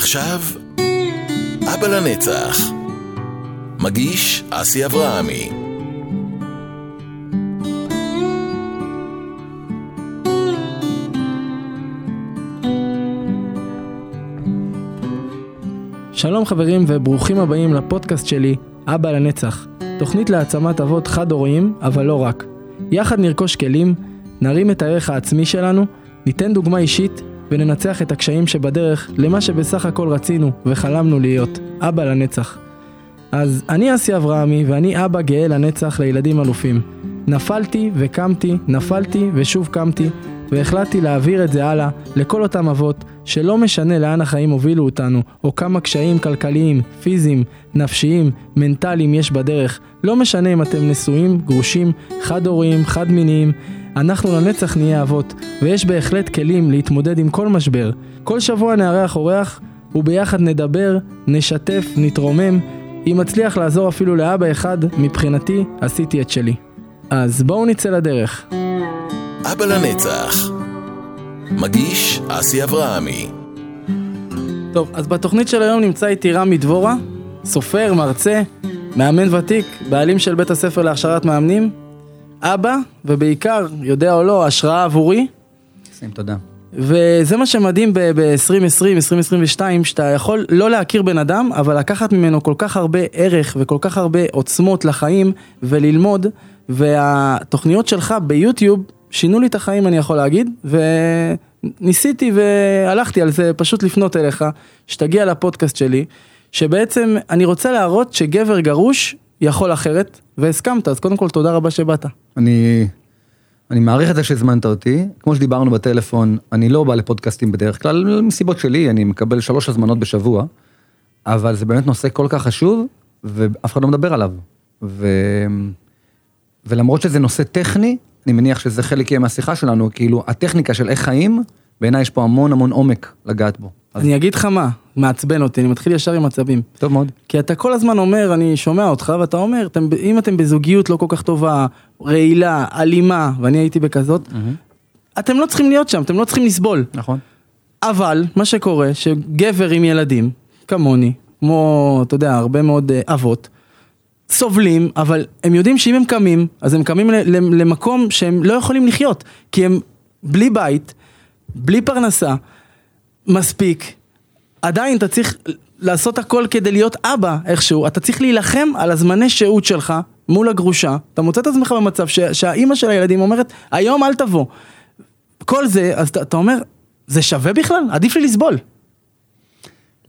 ועכשיו, אבא לנצח. מגיש אסי אברהמי. שלום חברים וברוכים הבאים לפודקאסט שלי, אבא לנצח. תוכנית להעצמת אבות חד-הוריים, אבל לא רק. יחד נרכוש כלים, נרים את הערך העצמי שלנו, ניתן דוגמה אישית וננצח את הקשיים שבדרך למה שבסך הכל רצינו וחלמנו להיות, אבא לנצח. אז אני אסי אברהמי ואני אבא גאה לנצח לילדים אלופים. נפלתי וקמתי, נפלתי ושוב קמתי, והחלטתי להעביר את זה הלאה לכל אותם אבות שלא משנה לאן החיים הובילו אותנו, או כמה קשיים כלכליים, פיזיים, נפשיים, מנטליים יש בדרך, לא משנה אם אתם נשואים, גרושים, חד-הוריים, חד-מיניים, אנחנו לנצח נהיה אבות, ויש בהחלט כלים להתמודד עם כל משבר. כל שבוע נארח אורח, וביחד נדבר, נשתף, נתרומם. אם מצליח לעזור אפילו לאבא אחד, מבחינתי, עשיתי את שלי. אז בואו נצא לדרך. אבא לנצח. מגיש אסי אברהמי. טוב, אז בתוכנית של היום נמצא איתי רמי דבורה, סופר, מרצה, מאמן ותיק, בעלים של בית הספר להכשרת מאמנים, אבא, ובעיקר, יודע או לא, השראה עבורי. שים תודה. וזה מה שמדהים ב-2020, 2022, שאתה יכול לא להכיר בן אדם, אבל לקחת ממנו כל כך הרבה ערך וכל כך הרבה עוצמות לחיים וללמוד, והתוכניות שלך ביוטיוב שינו לי את החיים אני יכול להגיד, וניסיתי והלכתי על זה פשוט לפנות אליך, שתגיע לפודקאסט שלי, שבעצם אני רוצה להראות שגבר גרוש יכול אחרת, והסכמת, אז קודם כל תודה רבה שבאת. אני, אני מעריך את זה שהזמנת אותי, כמו שדיברנו בטלפון, אני לא בא לפודקאסטים בדרך כלל, מסיבות שלי, אני מקבל שלוש הזמנות בשבוע, אבל זה באמת נושא כל כך חשוב, ואף אחד לא מדבר עליו. ו... ולמרות שזה נושא טכני, אני מניח שזה חלק יהיה מהשיחה שלנו, כאילו הטכניקה של איך חיים, בעיניי יש פה המון המון עומק לגעת בו. אז אני אגיד לך מה, מעצבן אותי, אני מתחיל ישר עם עצבים. טוב מאוד. כי אתה כל הזמן אומר, אני שומע אותך, ואתה אומר, אתם, אם אתם בזוגיות לא כל כך טובה, רעילה, אלימה, ואני הייתי בכזאת, אתם לא צריכים להיות שם, אתם לא צריכים לסבול. נכון. אבל, מה שקורה, שגבר עם ילדים, כמוני, כמו, אתה יודע, הרבה מאוד אה, אבות, סובלים, אבל הם יודעים שאם הם קמים, אז הם קמים למקום שהם לא יכולים לחיות, כי הם בלי בית, בלי פרנסה, מספיק, עדיין אתה צריך לעשות הכל כדי להיות אבא איכשהו, אתה צריך להילחם על הזמני שהות שלך מול הגרושה, אתה מוצא את עצמך במצב ש- שהאימא של הילדים אומרת, היום אל תבוא. כל זה, אז אתה, אומר, זה שווה בכלל? עדיף לי לסבול.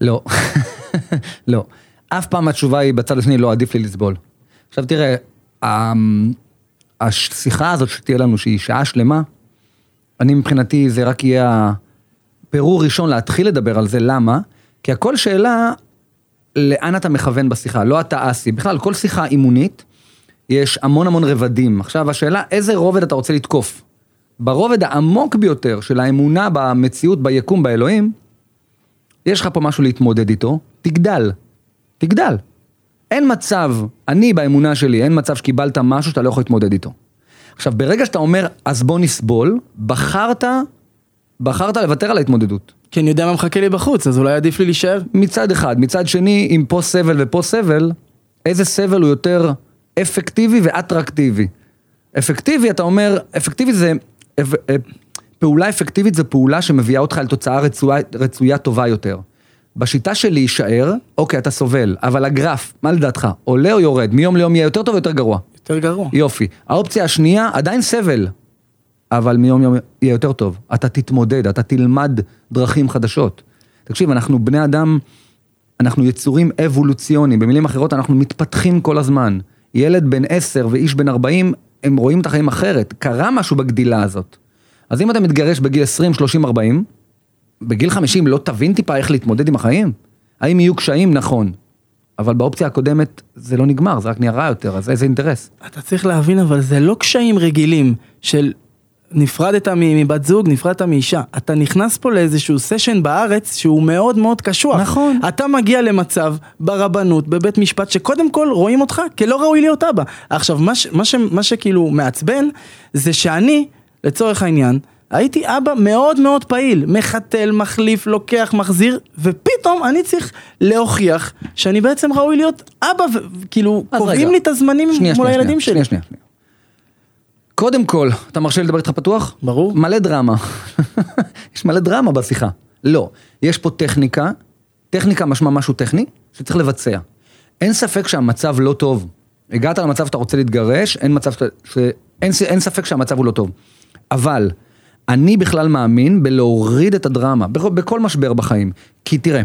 לא. לא. אף פעם התשובה היא בצד השני לא עדיף לי לסבול. עכשיו תראה, המ- השיחה הזאת שתהיה לנו שהיא שעה שלמה, אני מבחינתי זה רק יהיה הפירור ראשון להתחיל לדבר על זה, למה? כי הכל שאלה לאן אתה מכוון בשיחה, לא אתה אסי. בכלל, כל שיחה אימונית, יש המון המון רבדים. עכשיו השאלה איזה רובד אתה רוצה לתקוף. ברובד העמוק ביותר של האמונה במציאות, ביקום, באלוהים, יש לך פה משהו להתמודד איתו, תגדל. תגדל. אין מצב, אני באמונה שלי, אין מצב שקיבלת משהו שאתה לא יכול להתמודד איתו. עכשיו, ברגע שאתה אומר, אז בוא נסבול, בחרת, בחרת לוותר על ההתמודדות. כי אני יודע מה מחכה לי בחוץ, אז אולי עדיף לי להישאר. מצד אחד. מצד שני, אם פה סבל ופה סבל, איזה סבל הוא יותר אפקטיבי ואטרקטיבי. אפקטיבי, אתה אומר, אפקטיבי זה, אה, אה, פעולה אפקטיבית זה פעולה שמביאה אותך לתוצאה רצויה, רצויה טובה יותר. בשיטה של להישאר, אוקיי, אתה סובל, אבל הגרף, מה לדעתך, עולה או יורד? מיום ליום יהיה יותר טוב או יותר גרוע? יותר גרוע. יופי. האופציה השנייה, עדיין סבל, אבל מיום יום יהיה יותר טוב. אתה תתמודד, אתה תלמד דרכים חדשות. תקשיב, אנחנו בני אדם, אנחנו יצורים אבולוציוניים, במילים אחרות אנחנו מתפתחים כל הזמן. ילד בן 10 ואיש בן 40, הם רואים את החיים אחרת. קרה משהו בגדילה הזאת. אז אם אתה מתגרש בגיל 20, 30, 40, בגיל 50 לא תבין טיפה איך להתמודד עם החיים? האם יהיו קשיים? נכון. אבל באופציה הקודמת זה לא נגמר, זה רק נהיה רע יותר, אז איזה אינטרס? אתה צריך להבין, אבל זה לא קשיים רגילים של נפרדת מבת זוג, נפרדת מאישה. אתה נכנס פה לאיזשהו סשן בארץ שהוא מאוד מאוד קשוח. נכון. אתה מגיע למצב ברבנות, בבית משפט, שקודם כל רואים אותך כלא ראוי להיות אבא. עכשיו, מה, ש, מה, ש, מה שכאילו מעצבן, זה שאני, לצורך העניין, הייתי אבא מאוד מאוד פעיל, מחתל, מחליף, לוקח, מחזיר, ופתאום אני צריך להוכיח שאני בעצם ראוי להיות אבא, וכאילו, קובעים רגע. לי את הזמנים שנייה, מול שנייה, הילדים שנייה, שלי. שנייה, שנייה. קודם כל, אתה מרשה לי לדבר איתך פתוח? ברור. מלא דרמה. יש מלא דרמה בשיחה. לא, יש פה טכניקה, טכניקה משמע משהו טכני, שצריך לבצע. אין ספק שהמצב לא טוב. הגעת למצב שאתה רוצה להתגרש, אין מצב. ש... אין, אין ספק שהמצב הוא לא טוב. אבל, אני בכלל מאמין בלהוריד את הדרמה, בכל, בכל משבר בחיים. כי תראה,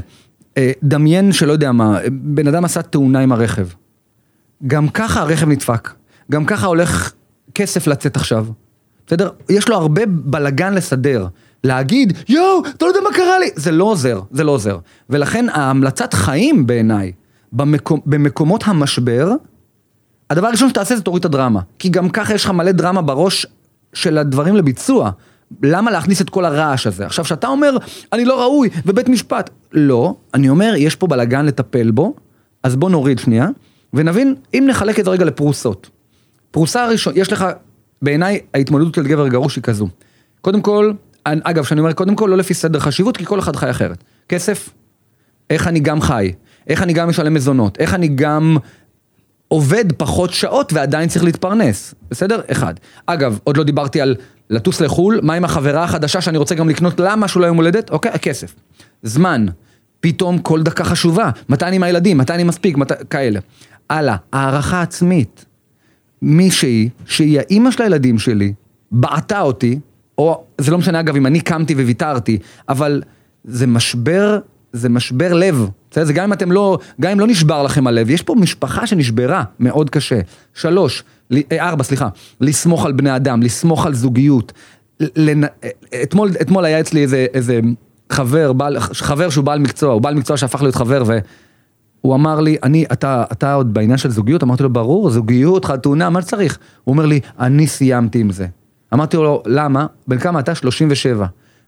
אה, דמיין שלא יודע מה, בן אדם עשה תאונה עם הרכב. גם ככה הרכב נדפק, גם ככה הולך כסף לצאת עכשיו. בסדר? יש לו הרבה בלגן לסדר. להגיד, יואו, אתה לא יודע מה קרה לי, זה לא עוזר, זה לא עוזר. ולכן ההמלצת חיים בעיניי, במקום, במקומות המשבר, הדבר הראשון שתעשה זה תוריד את הדרמה. כי גם ככה יש לך מלא דרמה בראש של הדברים לביצוע. למה להכניס את כל הרעש הזה? עכשיו, כשאתה אומר, אני לא ראוי, ובית משפט, לא, אני אומר, יש פה בלאגן לטפל בו, אז בוא נוריד שנייה, ונבין, אם נחלק את זה רגע לפרוסות. פרוסה הראשון, יש לך, בעיניי, ההתמודדות של גבר גרוש היא כזו. קודם כל, אגב, כשאני אומר קודם כל, לא לפי סדר חשיבות, כי כל אחד חי אחרת. כסף, איך אני גם חי, איך אני גם משלם מזונות, איך אני גם עובד פחות שעות ועדיין צריך להתפרנס, בסדר? אחד. אגב, עוד לא דיברתי על לטוס לחו"ל, מה עם החברה החדשה שאני רוצה גם לקנות לה משהו ליום הולדת? אוקיי, הכסף. זמן, פתאום כל דקה חשובה, מתי אני עם הילדים, מתי אני מספיק, מתי... כאלה. הלאה, הערכה עצמית. מישהי שהיא האימא של הילדים שלי, בעטה אותי, או זה לא משנה אגב אם אני קמתי וויתרתי, אבל זה משבר, זה משבר לב. בסדר? זה גם אם אתם לא, גם אם לא נשבר לכם הלב, יש פה משפחה שנשברה מאוד קשה. שלוש, ל- אה, ארבע, סליחה, לסמוך על בני אדם, לסמוך על זוגיות. לנ... אתמול, אתמול היה אצלי איזה, איזה חבר, בעל, חבר שהוא בעל מקצוע, הוא בעל מקצוע שהפך להיות חבר ו... הוא אמר לי, אני, אתה, אתה עוד בעניין של זוגיות? אמרתי לו, ברור, זוגיות, חתונה, מה צריך? הוא אומר לי, אני סיימתי עם זה. אמרתי לו, למה? בן כמה אתה? 37.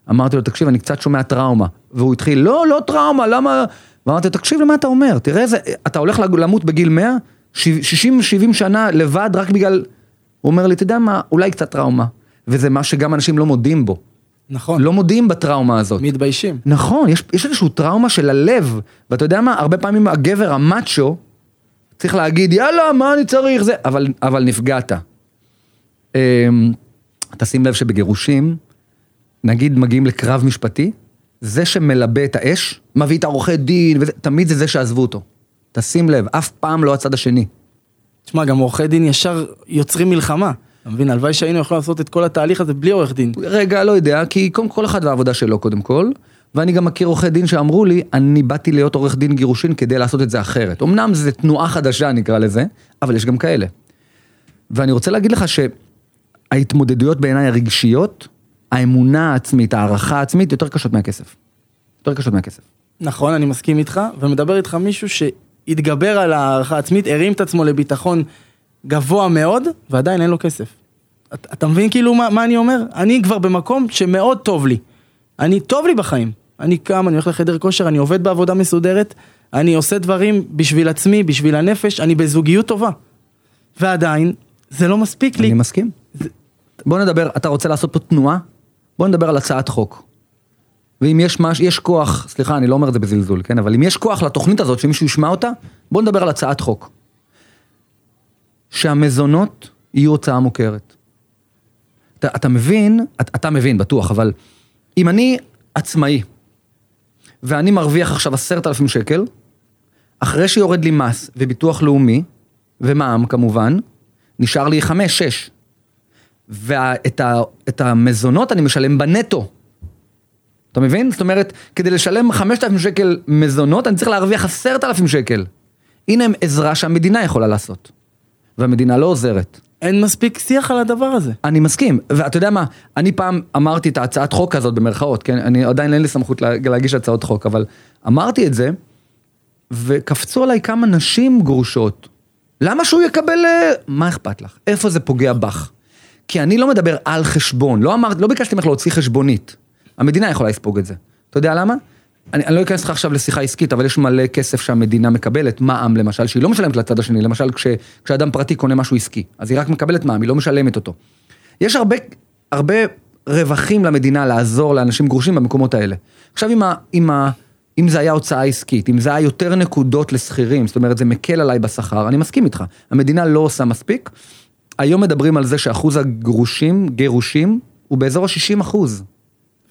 אמרתי לו, תקשיב, אני קצת שומע טראומה. והוא התחיל, לא, לא טראומה, למה? ואמרתי לו, תקשיב למה אתה אומר, תראה איזה, אתה הולך למות בגיל 100, 60-70 שנה לבד רק בגלל... הוא אומר לי, אתה יודע מה, אולי קצת טראומה. וזה מה שגם אנשים לא מודים בו. נכון, לא מודים בטראומה הזאת. מתביישים. נכון, יש, יש איזושהי טראומה של הלב, ואתה יודע מה, הרבה פעמים הגבר המאצ'ו, צריך להגיד, יאללה, מה אני צריך, זה, אבל, אבל נפגעת. אמ, תשים לב שבגירושים, נגיד מגיעים לקרב משפטי, זה שמלבה את האש, מביא את העורכי דין, וזה, תמיד זה זה שעזבו אותו. תשים לב, אף פעם לא הצד השני. תשמע, גם עורכי דין ישר יוצרים מלחמה. אתה מבין? הלוואי שהיינו יכולים לעשות את כל התהליך הזה בלי עורך דין. רגע, לא יודע, כי קודם כל אחד והעבודה שלו קודם כל, ואני גם מכיר עורכי דין שאמרו לי, אני באתי להיות עורך דין גירושין כדי לעשות את זה אחרת. אמנם זו תנועה חדשה נקרא לזה, אבל יש גם כאלה. ואני רוצה להגיד לך שההתמודדויות בעיניי הרגשיות, האמונה העצמית, הערכה העצמית, יותר קשות מהכסף. יותר קשות מהכסף. נכון, אני מסכים איתך, ומדבר איתך מישהו שהתגבר על הערכה עצמית, הרים את עצמו לביטחון גבוה מאוד, ועדיין אין לו כסף. אתה, אתה מבין כאילו מה, מה אני אומר? אני כבר במקום שמאוד טוב לי. אני, טוב לי בחיים. אני קם, אני הולך לחדר כושר, אני עובד בעבודה מסודרת, אני עושה דברים בשביל עצמי, בשביל הנפש, אני בזוגיות טובה. ועדיין, זה לא מספיק לי. אני מסכים. בוא נדבר, אתה רוצה לעשות פה תנועה? בוא נדבר על הצעת חוק. ואם יש מש, יש כוח, סליחה, אני לא אומר את זה בזלזול, כן? אבל אם יש כוח לתוכנית הזאת, שמישהו ישמע אותה, בוא נדבר על הצעת חוק. שהמזונות יהיו הוצאה מוכרת. אתה, אתה מבין, אתה, אתה מבין בטוח, אבל אם אני עצמאי, ואני מרוויח עכשיו עשרת אלפים שקל, אחרי שיורד לי מס וביטוח לאומי, ומע"מ כמובן, נשאר לי חמש, שש. ואת המזונות אני משלם בנטו. אתה מבין? זאת אומרת, כדי לשלם 5,000 שקל מזונות, אני צריך להרוויח 10,000 שקל. הנה עזרה שהמדינה יכולה לעשות. והמדינה לא עוזרת. אין מספיק שיח על הדבר הזה. אני מסכים, ואתה יודע מה, אני פעם אמרתי את ההצעת חוק הזאת במרכאות, כן? אני עדיין אין לי סמכות לה- להגיש הצעות חוק, אבל אמרתי את זה, וקפצו עליי כמה נשים גרושות. למה שהוא יקבל... אה, מה אכפת לך? איפה זה פוגע בך? כי אני לא מדבר על חשבון, לא אמרת, לא ביקשתי ממך להוציא חשבונית. המדינה יכולה לספוג את זה. אתה יודע למה? אני, אני לא אכנס לך עכשיו לשיחה עסקית, אבל יש מלא כסף שהמדינה מקבלת, מע"מ למשל, שהיא לא משלמת לצד השני, למשל כש, כשאדם פרטי קונה משהו עסקי, אז היא רק מקבלת מע"מ, היא לא משלמת אותו. יש הרבה, הרבה רווחים למדינה לעזור לאנשים גרושים במקומות האלה. עכשיו אם, ה, אם, ה, אם זה היה הוצאה עסקית, אם זה היה יותר נקודות לשכירים, זאת אומרת זה מקל עליי בשכר, אני מסכים איתך, המדינה לא עושה מספיק. היום מדברים על זה שאחוז הגרושים, גירושים, הוא באזור ה-60 אחוז.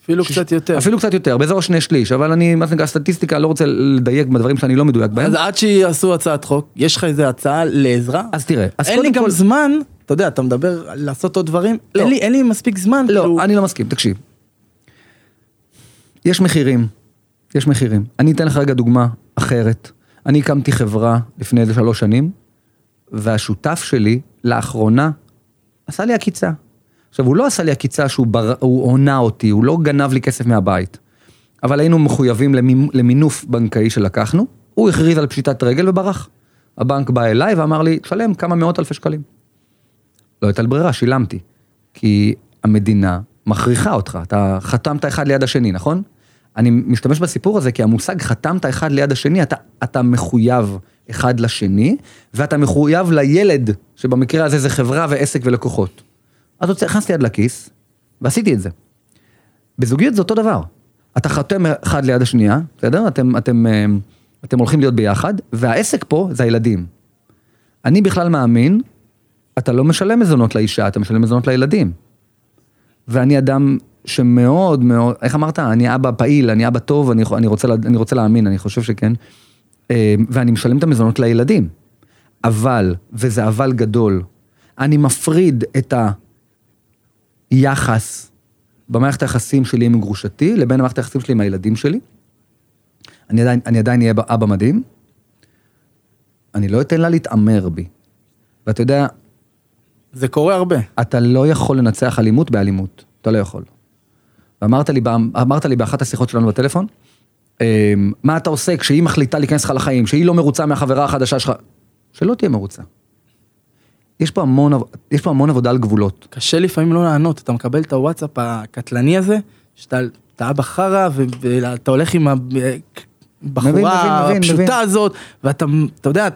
אפילו קצת יותר. אפילו קצת יותר, באזור השני שליש, אבל אני, מה שנקרא, סטטיסטיקה, לא רוצה לדייק בדברים שאני לא מדויק בהם. אז עד שיעשו הצעת חוק, יש לך איזה הצעה לעזרה? אז תראה, אז אין לי גם כל- זמן, אתה יודע, אתה מדבר על לעשות עוד דברים, לא. אין לי- אין לי מספיק זמן. לא, כאילו- אני לא מסכים, תקשיב. יש מחירים, יש מחירים. אני אתן לך רגע דוגמה אחרת. אני הקמתי חברה לפני איזה שלוש שנים, והשותף שלי, לאחרונה, עשה לי עקיצה. עכשיו, הוא לא עשה לי עקיצה שהוא בר... הונה אותי, הוא לא גנב לי כסף מהבית. אבל היינו מחויבים למינ- למינוף בנקאי שלקחנו, הוא הכריז על פשיטת רגל וברח. הבנק בא אליי ואמר לי, תשלם כמה מאות אלפי שקלים. לא הייתה לי ברירה, שילמתי. כי המדינה מכריחה אותך, אתה חתמת אחד ליד השני, נכון? אני משתמש בסיפור הזה כי המושג חתמת אחד ליד השני, אתה, אתה מחויב אחד לשני, ואתה מחויב לילד, שבמקרה הזה זה חברה ועסק ולקוחות. אז הוצא- הכנסתי יד לכיס, ועשיתי את זה. בזוגיות זה אותו דבר. אתה חותם אחד ליד השנייה, בסדר? אתם, אתם, אה, אתם הולכים להיות ביחד, והעסק פה זה הילדים. אני בכלל מאמין, אתה לא משלם מזונות לאישה, אתה משלם מזונות לילדים. ואני אדם שמאוד מאוד, איך אמרת? אני אבא פעיל, אני אבא טוב, אני, אני, רוצה, אני רוצה להאמין, אני חושב שכן. אה, ואני משלם את המזונות לילדים. אבל, וזה אבל גדול, אני מפריד את היחס במערכת היחסים שלי עם גרושתי, לבין המערכת היחסים שלי עם הילדים שלי. אני עדיין, אני עדיין אהיה אבא מדהים. אני לא אתן לה להתעמר בי. ואתה יודע, זה קורה הרבה. אתה לא יכול לנצח אלימות באלימות, אתה לא יכול. ואמרת לי, אמרת לי באחת השיחות שלנו בטלפון, אמ, מה אתה עושה כשהיא מחליטה להיכנס לך לחיים, שהיא לא מרוצה מהחברה החדשה שלך, שלא תהיה מרוצה. יש פה המון, יש פה המון עבודה על גבולות. קשה לפעמים לא לענות, אתה מקבל את הוואטסאפ הקטלני הזה, שאתה אתה אבא חרא ואתה הולך עם הבחורה מבין, מבין, מבין. הפשוטה הזאת, ואתה, אתה יודע,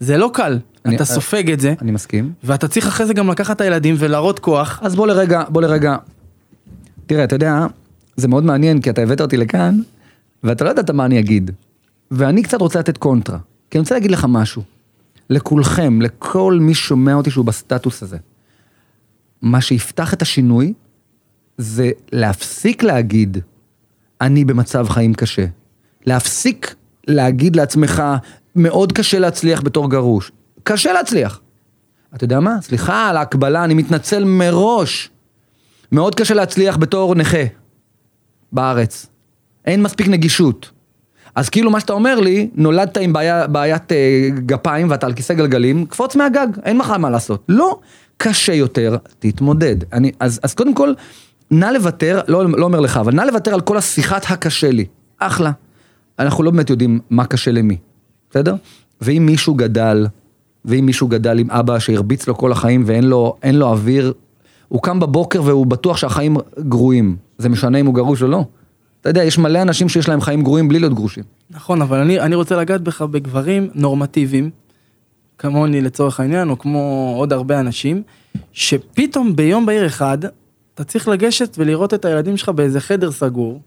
זה לא קל, אני- אתה סופג את זה, אני מסכים. ואתה צריך אחרי זה גם לקחת את הילדים ולהראות כוח. אז בוא לרגע, בוא לרגע. תראה, אתה יודע, זה מאוד מעניין, כי אתה הבאת אותי לכאן, ואתה לא ידעת מה אני אגיד. ואני קצת רוצה לתת קונטרה. כי אני רוצה להגיד לך משהו. לכולכם, לכל מי שומע אותי שהוא בסטטוס הזה. מה שיפתח את השינוי, זה להפסיק להגיד, אני במצב חיים קשה. להפסיק להגיד לעצמך, מאוד קשה להצליח בתור גרוש. קשה להצליח. אתה יודע מה? סליחה על ההקבלה, אני מתנצל מראש. מאוד קשה להצליח בתור נכה בארץ. אין מספיק נגישות. אז כאילו מה שאתה אומר לי, נולדת עם בעיה, בעיית אה, גפיים ואתה על כיסא גלגלים, קפוץ מהגג, אין לך מה לעשות. לא, קשה יותר, תתמודד. אני, אז, אז קודם כל, נא לוותר, לא, לא אומר לך, אבל נא לוותר על כל השיחת הקשה לי. אחלה. אנחנו לא באמת יודעים מה קשה למי, בסדר? ואם מישהו גדל, ואם מישהו גדל עם אבא שהרביץ לו כל החיים ואין לו, לו אוויר, הוא קם בבוקר והוא בטוח שהחיים גרועים. זה משנה אם הוא גרוש או לא. אתה יודע, יש מלא אנשים שיש להם חיים גרועים בלי להיות גרושים. נכון, אבל אני, אני רוצה לגעת בך בגברים נורמטיביים, כמוני לצורך העניין, או כמו עוד הרבה אנשים, שפתאום ביום בהיר אחד, אתה צריך לגשת ולראות את הילדים שלך באיזה חדר סגור.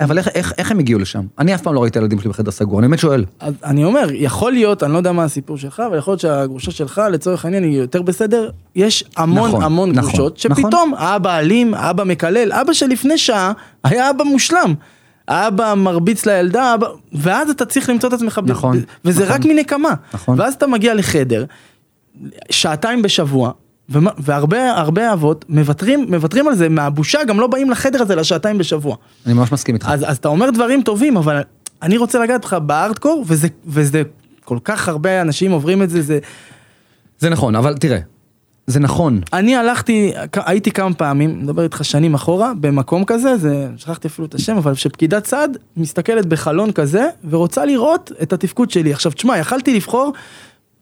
אבל איך, איך, איך הם הגיעו לשם? אני אף פעם לא ראיתי את הילדים שלי בחדר סגור, אני באמת שואל. אז אני אומר, יכול להיות, אני לא יודע מה הסיפור שלך, אבל יכול להיות שהגרושה שלך, לצורך העניין, היא יותר בסדר. יש המון נכון, המון נכון, גרושות, נכון. שפתאום האבא אלים, האבא מקלל, אבא שלפני שעה היה אבא מושלם. האבא מרביץ לילדה, אבא... ואז אתה צריך למצוא את עצמך, נכון, ב- וזה נכון. רק מנקמה. נכון. ואז אתה מגיע לחדר, שעתיים בשבוע, והרבה הרבה אבות מוותרים, מוותרים על זה, מהבושה גם לא באים לחדר הזה לשעתיים בשבוע. אני ממש מסכים איתך. אז, אז אתה אומר דברים טובים, אבל אני רוצה לגעת לך בארדקור, וזה, וזה כל כך הרבה אנשים עוברים את זה, זה... זה נכון, אבל תראה, זה נכון. אני הלכתי, הייתי כמה פעמים, מדבר איתך שנים אחורה, במקום כזה, זה, שכחתי אפילו את השם, אבל שפקידת סעד מסתכלת בחלון כזה, ורוצה לראות את התפקוד שלי. עכשיו, תשמע, יכלתי לבחור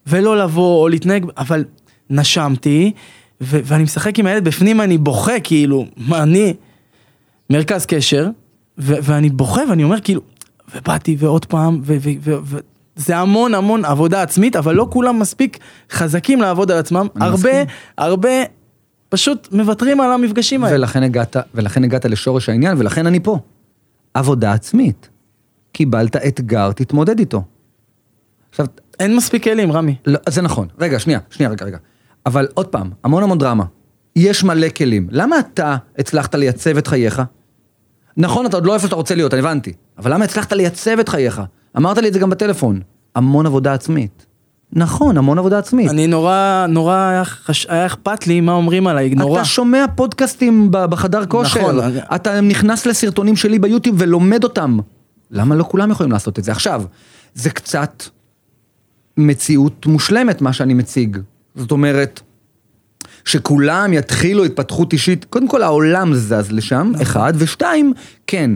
ולא לבוא או להתנהג, אבל נשמתי, ו- ואני משחק עם הילד בפנים, אני בוכה, כאילו, מה אני, מרכז קשר, ו- ואני בוכה ואני אומר כאילו, ובאתי ועוד פעם, ו- ו- ו- ו- זה המון המון עבודה עצמית, אבל לא כולם מספיק חזקים לעבוד על עצמם, הרבה, מסכים. הרבה, פשוט מוותרים על המפגשים האלה. ולכן הגעת, ולכן הגעת לשורש העניין, ולכן אני פה. עבודה עצמית. קיבלת אתגר, תתמודד איתו. עכשיו, אין מספיק כלים, רמי. לא, זה נכון. רגע, שנייה, שנייה, רגע, רגע. אבל עוד פעם, המון המון דרמה. יש מלא כלים. למה אתה הצלחת לייצב את חייך? נכון, אתה עוד לא איפה שאתה רוצה להיות, אני הבנתי. אבל למה הצלחת לייצב את חייך? אמרת לי את זה גם בטלפון. המון עבודה עצמית. נכון, המון עבודה עצמית. אני נורא, נורא היה, חש... היה אכפת לי מה אומרים עליי, נורא. אתה שומע פודקאסטים בחדר כושר, נכון. אתה נכנס לסרטונים שלי ביוטיוב ולומד אותם. למה לא כולם יכולים לעשות את זה? עכשיו, זה קצת מציאות מושלמת מה שאני מציג. זאת אומרת, שכולם יתחילו התפתחות אישית, קודם כל העולם זז לשם, אחד, ושתיים, כן,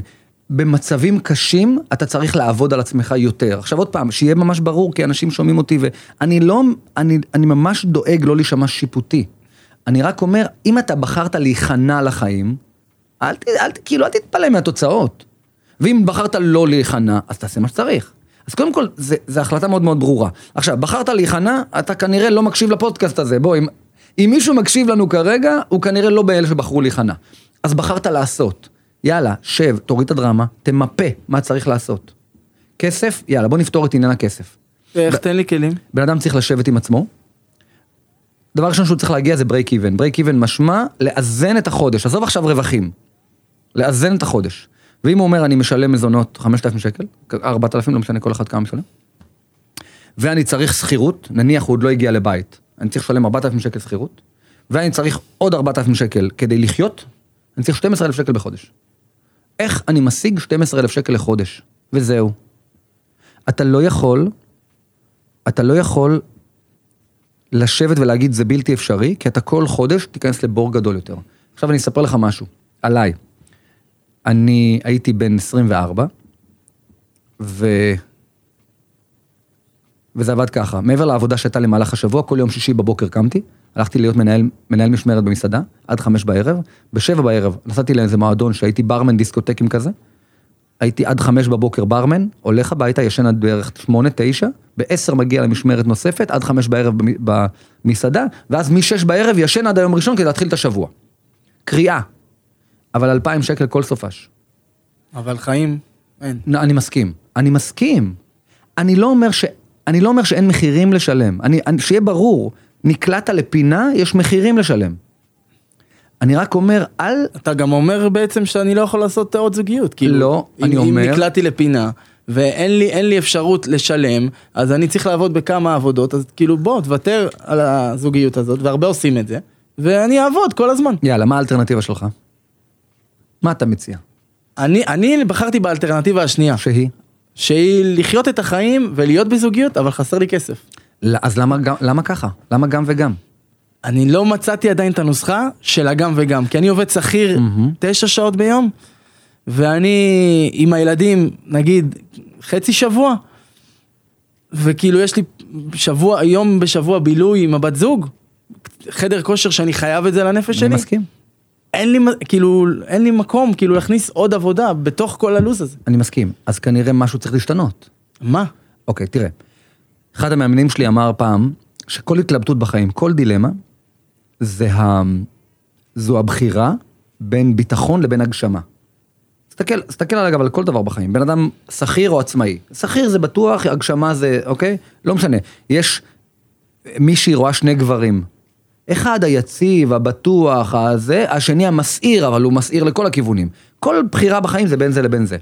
במצבים קשים אתה צריך לעבוד על עצמך יותר. עכשיו עוד פעם, שיהיה ממש ברור, כי אנשים שומעים אותי, ואני לא, אני, אני ממש דואג לא להישמע שיפוטי. אני רק אומר, אם אתה בחרת להיכנע לחיים, אל, ת- אל, כאילו, אל תתפלא מהתוצאות. ואם בחרת לא להיכנע, אז תעשה מה שצריך. אז קודם כל, זה החלטה מאוד מאוד ברורה. עכשיו, בחרת להיכנע, אתה כנראה לא מקשיב לפודקאסט הזה. בוא, אם, אם מישהו מקשיב לנו כרגע, הוא כנראה לא באלה שבחרו להיכנע. אז בחרת לעשות. יאללה, שב, תוריד את הדרמה, תמפה מה צריך לעשות. כסף, יאללה, בוא נפתור את עניין הכסף. איך, תן לי כלים. בן אדם צריך לשבת עם עצמו. דבר ראשון שהוא צריך להגיע זה break even. break even משמע לאזן את החודש, עזוב עכשיו רווחים. לאזן את החודש. ואם הוא אומר אני משלם מזונות 5,000 שקל, 4,000, לא משנה כל אחד כמה משלם, ואני צריך שכירות, נניח הוא עוד לא הגיע לבית, אני צריך לשלם 4,000 שקל שכירות, ואני צריך עוד 4,000 שקל כדי לחיות, אני צריך 12,000 שקל בחודש. איך אני משיג 12,000 שקל לחודש? וזהו. אתה לא יכול, אתה לא יכול לשבת ולהגיד זה בלתי אפשרי, כי אתה כל חודש תיכנס לבור גדול יותר. עכשיו אני אספר לך משהו, עליי. אני הייתי בן 24, ו... וזה עבד ככה, מעבר לעבודה שהייתה למהלך השבוע, כל יום שישי בבוקר קמתי, הלכתי להיות מנהל, מנהל משמרת במסעדה, עד חמש בערב, בשבע בערב נסעתי לאיזה מועדון שהייתי ברמן דיסקוטקים כזה, הייתי עד חמש בבוקר ברמן, הולך הביתה, ישן עד בערך שמונה, תשע, בעשר מגיע למשמרת נוספת, עד חמש בערב במ- במסעדה, ואז משש בערב ישן עד היום ראשון כדי להתחיל את השבוע. קריאה. אבל אלפיים שקל כל סופש. אבל חיים, אין. נ- אני מסכים. אני מסכים. אני לא אומר ש... אני לא אומר שאין מחירים לשלם. אני, אני, שיהיה ברור, נקלעת לפינה, יש מחירים לשלם. אני רק אומר, אל... אתה גם אומר בעצם שאני לא יכול לעשות עוד זוגיות. כאילו, לא, אם, אני אומר- אם נקלעתי לפינה, ואין לי, אין לי אפשרות לשלם, אז אני צריך לעבוד בכמה עבודות, אז כאילו בוא, תוותר על הזוגיות הזאת, והרבה עושים את זה, ואני אעבוד כל הזמן. יאללה, מה האלטרנטיבה שלך? מה אתה מציע? אני, אני בחרתי באלטרנטיבה השנייה, שהיא? שהיא לחיות את החיים ולהיות בזוגיות, אבל חסר לי כסף. לא, אז למה, גם- למה ככה? למה גם וגם? אני לא מצאתי עדיין את הנוסחה של הגם וגם, כי אני עובד שכיר תשע שעות ביום, ואני עם הילדים, נגיד, חצי שבוע, וכאילו יש לי שבוע, יום בשבוע בילוי עם הבת זוג, חדר כושר שאני חייב את זה לנפש אני שלי. מסכים. אין לי, כאילו, אין לי מקום, כאילו, להכניס עוד עבודה בתוך כל הלו"ז הזה. אני מסכים. אז כנראה משהו צריך להשתנות. מה? אוקיי, תראה. אחד המאמנים שלי אמר פעם, שכל התלבטות בחיים, כל דילמה, זה ה... זו הבחירה בין ביטחון לבין הגשמה. תסתכל, תסתכל אגב על כל דבר בחיים, בן אדם שכיר או עצמאי. שכיר זה בטוח, הגשמה זה, אוקיי? לא משנה. יש מישהי רואה שני גברים. אחד היציב, הבטוח, הזה, השני המסעיר, אבל הוא מסעיר לכל הכיוונים. כל בחירה בחיים זה בין זה לבין זה.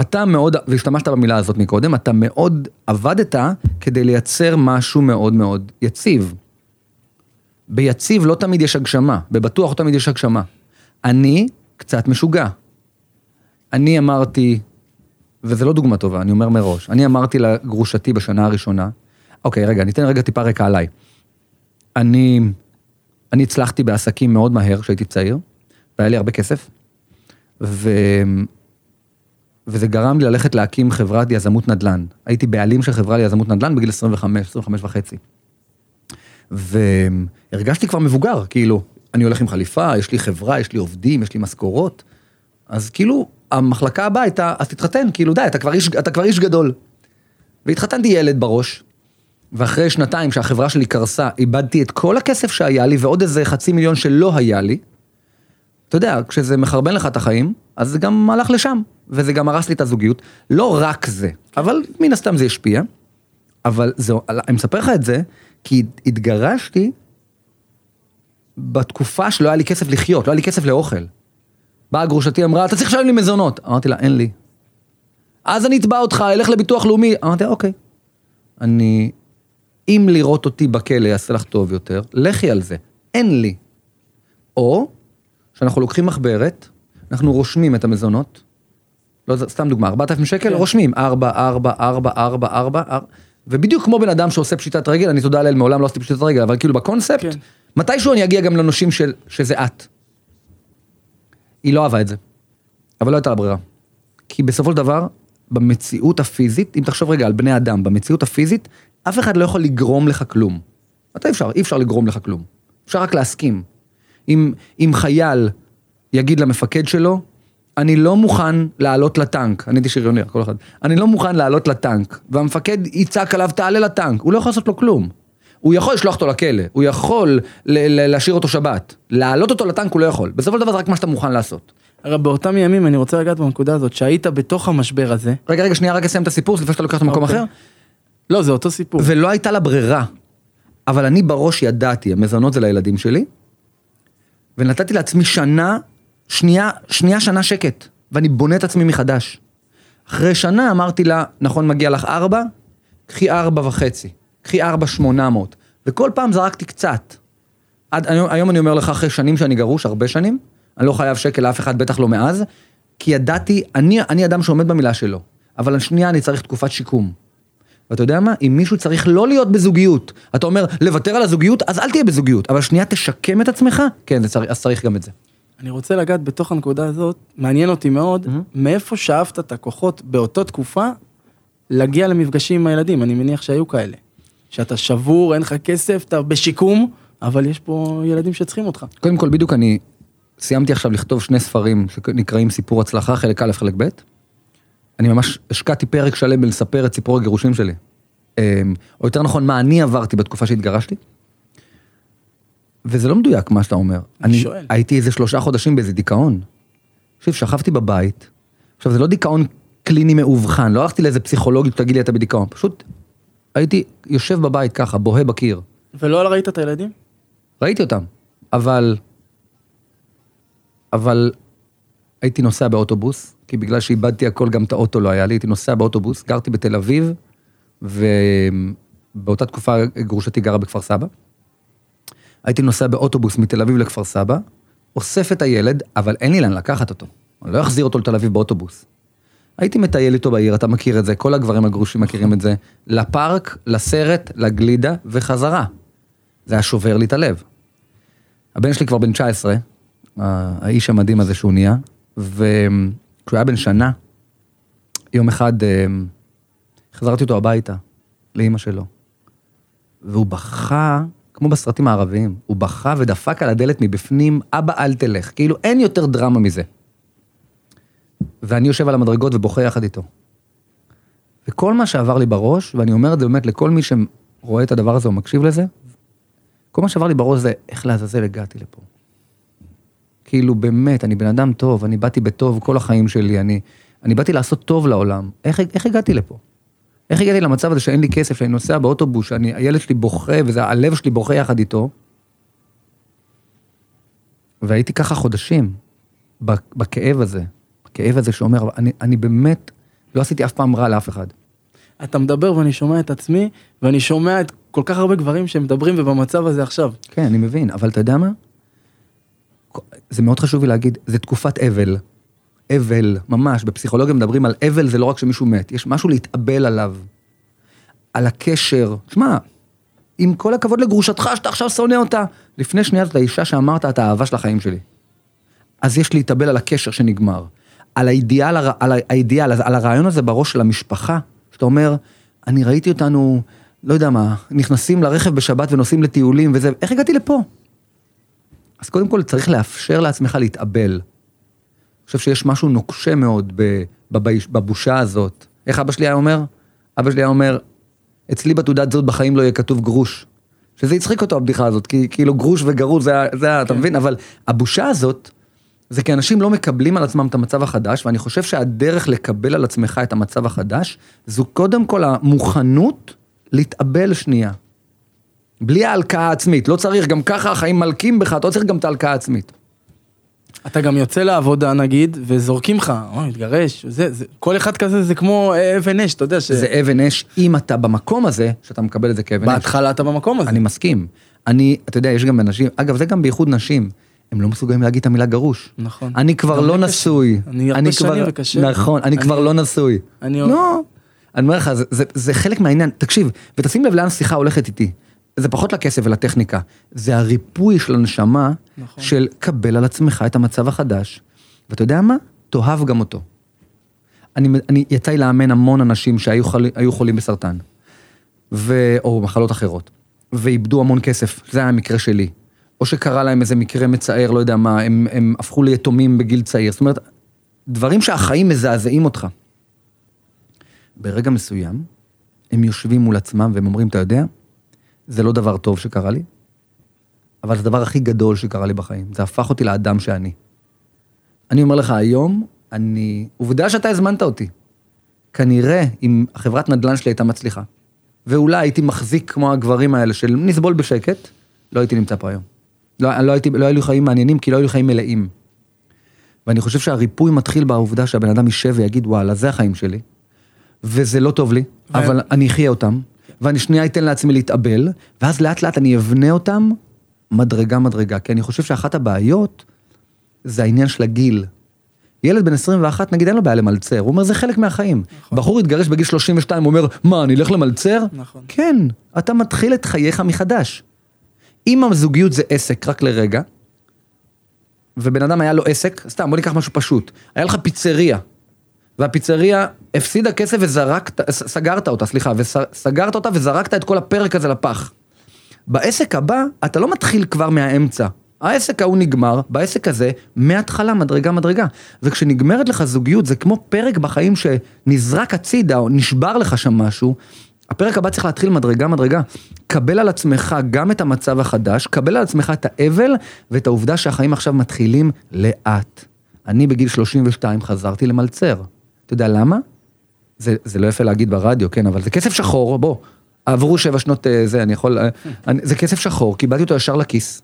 אתה מאוד, והשתמשת במילה הזאת מקודם, אתה מאוד עבדת כדי לייצר משהו מאוד מאוד יציב. ביציב לא תמיד יש הגשמה, בבטוח לא תמיד יש הגשמה. אני קצת משוגע. אני אמרתי, וזה לא דוגמה טובה, אני אומר מראש, אני אמרתי לגרושתי בשנה הראשונה, אוקיי, רגע, ניתן רגע טיפה רקע עליי. אני, אני הצלחתי בעסקים מאוד מהר כשהייתי צעיר, והיה לי הרבה כסף, ו... וזה גרם לי ללכת להקים חברת יזמות נדל"ן. הייתי בעלים של חברה ליזמות נדל"ן בגיל 25, 25 וחצי. והרגשתי כבר מבוגר, כאילו, אני הולך עם חליפה, יש לי חברה, יש לי עובדים, יש לי משכורות. אז כאילו, המחלקה הבאה הייתה, אז תתחתן, כאילו די, אתה כבר איש, אתה כבר איש גדול. והתחתנתי ילד בראש, ואחרי שנתיים שהחברה שלי קרסה, איבדתי את כל הכסף שהיה לי ועוד איזה חצי מיליון שלא היה לי. אתה יודע, כשזה מחרבן לך את החיים, אז זה גם הלך לשם, וזה גם הרס לי את הזוגיות. לא רק זה, אבל מן הסתם זה השפיע. אבל זהו, אני מספר לך את זה, כי התגרשתי בתקופה שלא היה לי כסף לחיות, לא היה לי כסף לאוכל. באה גרושתי, אמרה, אתה צריך לשלם לי מזונות. אמרתי לה, אין לי. אז אני אתבע אותך, אלך לביטוח לאומי. אמרתי, אוקיי. אני, אם לראות אותי בכלא יעשה לך טוב יותר, לכי על זה. אין לי. או שאנחנו לוקחים מחברת, אנחנו רושמים את המזונות, לא, סתם דוגמה, 4,000 שקל, כן. רושמים 4, 4, 4, 4, 4, 4, ובדיוק כמו בן אדם שעושה פשיטת רגל, אני תודה לאל, מעולם לא עשיתי פשיטת רגל, אבל כאילו בקונספט, כן. מתישהו אני אגיע גם לנושים של, שזה את. היא לא אהבה את זה, אבל לא הייתה לה ברירה. כי בסופו של דבר, במציאות הפיזית, אם תחשוב רגע על בני אדם, במציאות הפיזית, אף אחד לא יכול לגרום לך כלום. מתי אפשר? אי אפשר לגרום לך כלום. אפשר רק להסכים. אם, אם חייל יגיד למפקד שלו, אני לא מוכן לעלות לטנק, אני הייתי שריונר, כל אחד, אני לא מוכן לעלות לטנק, והמפקד יצעק עליו, תעלה לטנק, הוא לא יכול לעשות לו כלום. הוא יכול לשלוח אותו לכלא, הוא יכול להשאיר אותו שבת, להעלות אותו לטנק הוא לא יכול, בסופו של דבר זה רק מה שאתה מוכן לעשות. הרי באותם ימים אני רוצה לגעת בנקודה הזאת, שהיית בתוך המשבר הזה. רגע, רגע, שנייה, רק אסיים את הסיפור, לפני שאתה לוקח אותו למקום אוקיי. אחר. לא, זה אותו סיפור. ולא הייתה לה ברירה, אבל אני בראש ידעתי, המזונות זה לילדים שלי, ונתתי לעצמי שנה, שנייה, שנייה שנה שקט, ואני בונה את עצמי מחדש. אחרי שנה אמרתי לה, נכון מגיע לך ארבע? קחי ארבע וחצי, קחי ארבע שמונה מאות, וכל פעם זרקתי קצת. עד, היום, היום אני אומר לך, אחרי שנים שאני גרוש, הרבה שנים, אני לא חייב שקל לאף אחד, בטח לא מאז, כי ידעתי, אני, אני אדם שעומד במילה שלו, אבל השנייה אני צריך תקופת שיקום. ואתה יודע מה? אם מישהו צריך לא להיות בזוגיות, אתה אומר, לוותר על הזוגיות, אז אל תהיה בזוגיות, אבל שנייה תשקם את עצמך, כן, אז צריך גם את זה. אני רוצה לגעת בתוך הנקודה הזאת, מעניין אותי מאוד, mm-hmm. מאיפה שאבת את הכוחות באותה תקופה להגיע למפגשים עם הילדים, אני מניח שהיו כאלה. שאתה שבור, אין לך כסף, אתה בשיקום, אבל יש פה ילדים שצריכים אותך. קודם כל, בדיוק אני סיימתי עכשיו לכתוב שני ספרים שנקראים סיפור הצלחה, חלק א', חלק ב'. אני ממש השקעתי פרק שלם בלספר את סיפור הגירושים שלי. אמ, או יותר נכון, מה אני עברתי בתקופה שהתגרשתי. וזה לא מדויק מה שאתה אומר. אני, שואל. הייתי איזה שלושה חודשים באיזה דיכאון. תקשיב, שכבתי בבית, עכשיו זה לא דיכאון קליני מאובחן, לא הלכתי לאיזה פסיכולוגי שתגיד לי אתה בדיכאון, פשוט הייתי יושב בבית ככה, בוהה בקיר. ולא ראית את הילדים? ראיתי אותם, אבל... אבל הייתי נוסע באוטובוס, כי בגלל שאיבדתי הכל, גם את האוטו לא היה לי, הייתי נוסע באוטובוס, גרתי בתל אביב, ובאותה תקופה גרושתי גרה בכפר סבא. הייתי נוסע באוטובוס מתל אביב לכפר סבא, אוסף את הילד, אבל אין לי לאן לקחת אותו. אני לא אחזיר אותו לתל אביב באוטובוס. הייתי מטייל איתו בעיר, אתה מכיר את זה, כל הגברים הגרושים מכירים את זה, לפארק, לסרט, לגלידה וחזרה. זה היה שובר לי את הלב. הבן שלי כבר בן 19, האיש המדהים הזה שהוא נהיה, וכשהוא היה בן שנה, יום אחד אה, חזרתי אותו הביתה, לאימא שלו, והוא בכה, כמו בסרטים הערביים, הוא בכה ודפק על הדלת מבפנים, אבא אל תלך, כאילו אין יותר דרמה מזה. ואני יושב על המדרגות ובוכה יחד איתו. וכל מה שעבר לי בראש, ואני אומר את זה באמת לכל מי שרואה את הדבר הזה או מקשיב לזה, כל מה שעבר לי בראש זה איך לעזאזל הגעתי לפה. כאילו באמת, אני בן אדם טוב, אני באתי בטוב כל החיים שלי, אני, אני באתי לעשות טוב לעולם. איך, איך הגעתי לפה? איך הגעתי למצב הזה שאין לי כסף, שאני נוסע באוטובוס, שאני, הילד שלי בוכה, והלב שלי בוכה יחד איתו? והייתי ככה חודשים, בכאב הזה, הכאב הזה שאומר, אני, אני באמת לא עשיתי אף פעם רע לאף אחד. אתה מדבר ואני שומע את עצמי, ואני שומע את כל כך הרבה גברים שמדברים ובמצב הזה עכשיו. כן, אני מבין, אבל אתה יודע מה? זה מאוד חשוב לי להגיד, זה תקופת אבל. אבל, ממש, בפסיכולוגיה מדברים על אבל זה לא רק שמישהו מת, יש משהו להתאבל עליו. על הקשר. שמע, עם כל הכבוד לגרושתך שאתה עכשיו שונא אותה, לפני שנייה זאת האישה שאמרת את האהבה של החיים שלי. אז יש להתאבל על הקשר שנגמר. על האידיאל, על האידיאל, על הרעיון הזה בראש של המשפחה, שאתה אומר, אני ראיתי אותנו, לא יודע מה, נכנסים לרכב בשבת ונוסעים לטיולים וזה, איך הגעתי לפה? אז קודם כל צריך לאפשר לעצמך להתאבל. אני חושב שיש משהו נוקשה מאוד בבושה הזאת. איך אבא שלי היה אומר? אבא שלי היה אומר, אצלי בתעודת זהות בחיים לא יהיה כתוב גרוש. שזה הצחיק אותו הבדיחה הזאת, כי כאילו גרוש וגרוש זה, זה ה- אתה מבין? אבל הבושה הזאת, זה כי אנשים לא מקבלים על עצמם את המצב החדש, ואני חושב שהדרך לקבל על עצמך את המצב החדש, זו קודם כל המוכנות להתאבל שנייה. בלי ההלקאה העצמית, לא צריך, גם ככה החיים מלקים בך, אתה לא צריך גם את ההלקאה העצמית. אתה גם יוצא לעבודה נגיד, וזורקים לך, אוי, מתגרש, זה, זה, כל אחד כזה זה כמו אבן אש, אתה יודע ש... זה אבן אש, אם אתה במקום הזה, שאתה מקבל את זה כאבן אש. בהתחלה אתה במקום הזה. אני מסכים. אני, אתה יודע, יש גם אנשים, אגב, זה גם בייחוד נשים, הם לא מסוגלים להגיד את המילה גרוש. נכון. אני כבר לא קשה. נשוי. אני הרבה שנים וקשה. נכון, אני כבר לא נשוי. אני- לא. אני אומר לך, זה- זה- זה חלק מהעניין. תקשיב, ותשים לב לאן השיחה הולכת איתי. זה פחות לכסף ולטכניקה. זה הריפוי של הנשמה, נכון. של קבל על עצמך את המצב החדש. ואתה יודע מה? תאהב גם אותו. אני, אני יצא לי לאמן המון אנשים שהיו חול, חולים בסרטן, ו, או מחלות אחרות, ואיבדו המון כסף, זה היה המקרה שלי. או שקרה להם איזה מקרה מצער, לא יודע מה, הם, הם הפכו ליתומים בגיל צעיר. זאת אומרת, דברים שהחיים מזעזעים אותך. ברגע מסוים, הם יושבים מול עצמם והם אומרים, אתה יודע, זה לא דבר טוב שקרה לי, אבל זה הדבר הכי גדול שקרה לי בחיים. זה הפך אותי לאדם שאני. אני אומר לך, היום, אני... עובדה שאתה הזמנת אותי. כנראה, אם החברת נדל"ן שלי הייתה מצליחה, ואולי הייתי מחזיק כמו הגברים האלה של נסבול בשקט, לא הייתי נמצא פה היום. לא, לא, הייתי, לא היו לי חיים מעניינים, כי לא היו לי חיים מלאים. ואני חושב שהריפוי מתחיל בעובדה שהבן אדם יישב ויגיד, וואלה, זה החיים שלי, וזה לא טוב לי, ו- אבל אני אחיה אותם, ואני שנייה אתן לעצמי להתאבל, ואז לאט לאט אני אבנה אותם מדרגה מדרגה. כי אני חושב שאחת הבעיות זה העניין של הגיל. ילד בן 21, נגיד אין לו בעיה למלצר, הוא אומר זה חלק מהחיים. נכון. בחור התגרש בגיל 32, הוא אומר, מה, אני אלך למלצר? נכון. כן, אתה מתחיל את חייך מחדש. אם הזוגיות זה עסק רק לרגע, ובן אדם היה לו עסק, סתם בוא ניקח משהו פשוט, היה לך פיצריה, והפיצריה הפסידה כסף וזרקת, סגרת אותה, סליחה, וסגרת אותה וזרקת את כל הפרק הזה לפח. בעסק הבא, אתה לא מתחיל כבר מהאמצע. העסק ההוא נגמר, בעסק הזה, מההתחלה, מדרגה מדרגה. וכשנגמרת לך זוגיות, זה כמו פרק בחיים שנזרק הצידה, או נשבר לך שם משהו, הפרק הבא צריך להתחיל מדרגה מדרגה. קבל על עצמך גם את המצב החדש, קבל על עצמך את האבל, ואת העובדה שהחיים עכשיו מתחילים לאט. אני בגיל 32 חזרתי למלצר. אתה יודע למה? זה, זה לא יפה להגיד ברדיו, כן, אבל זה כסף שחור, בוא. עברו שבע שנות אה, זה, אני יכול... אה, אני, זה כסף שחור, קיבלתי אותו ישר לכיס.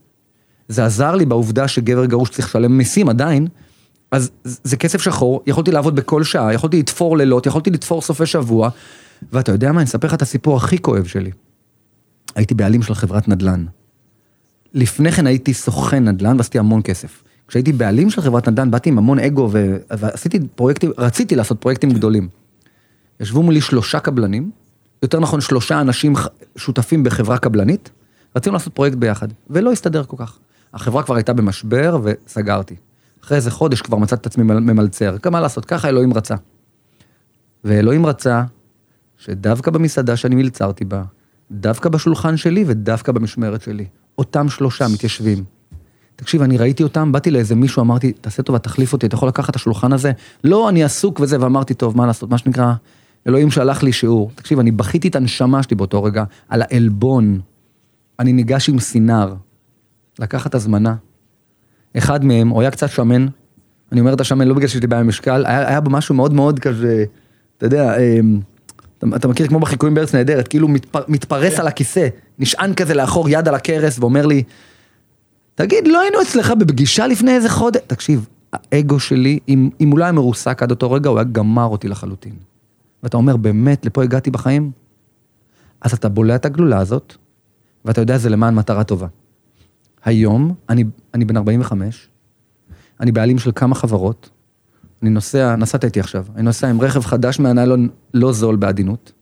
זה עזר לי בעובדה שגבר גרוש צריך לשלם מיסים עדיין, אז זה כסף שחור, יכולתי לעבוד בכל שעה, יכולתי לתפור לילות, יכולתי לתפור סופי שבוע, ואתה יודע מה, אני אספר לך את הסיפור הכי כואב שלי. הייתי בעלים של חברת נדל"ן. לפני כן הייתי סוכן נדל"ן ועשיתי המון כסף. כשהייתי בעלים של חברת נדל"ן, באתי עם המון אגו ו... ועשיתי פרויקטים, רציתי לעשות פרויקטים גדולים. ישבו מולי שלושה קבלנים, יותר נכון שלושה אנשים שותפים בחברה קבלנית, רצינו לעשות פרויקט ביחד, ולא הסתדר כל כך. החברה כבר הייתה במשבר וסגרתי. אחרי איזה חודש כבר מצאתי את עצמי מל- ממלצר, מה לעשות, ככה אלוהים רצה. ואלוהים רצה שדווקא במסעדה שאני מלצרתי בה, דווקא בשולחן שלי ודווקא במשמרת שלי, אותם שלושה מתיישבים. תקשיב, אני ראיתי אותם, באתי לאיזה מישהו, אמרתי, תעשה טובה, תחליף אותי, אתה יכול לקחת את השולחן הזה? לא, אני עסוק וזה, ואמרתי, טוב, מה לעשות, מה שנקרא, אלוהים שלח לי שיעור. תקשיב, אני בכיתי את הנשמה שלי באותו רגע, על העלבון. אני ניגש עם סינר, לקחת הזמנה. אחד מהם, הוא היה קצת שמן, אני אומר את השמן לא בגלל שיש לי בעיה עם משקל, היה, היה בו משהו מאוד מאוד כזה, אתה יודע, אמ, אתה, אתה מכיר כמו בחיקויים בארץ נהדרת, כאילו מתפר, מתפרס על הכיסא, נשען כזה לאחור, יד על הכרס, ואומר לי, תגיד, לא היינו אצלך בפגישה לפני איזה חודש? תקשיב, האגו שלי, אם, אם הוא לא היה מרוסק עד אותו רגע, הוא היה גמר אותי לחלוטין. ואתה אומר, באמת, לפה הגעתי בחיים? אז אתה בולע את הגלולה הזאת, ואתה יודע, זה למען מטרה טובה. היום, אני, אני בן 45, אני בעלים של כמה חברות, אני נוסע, נסעת איתי עכשיו, אני נוסע עם רכב חדש מהניילון לא זול בעדינות,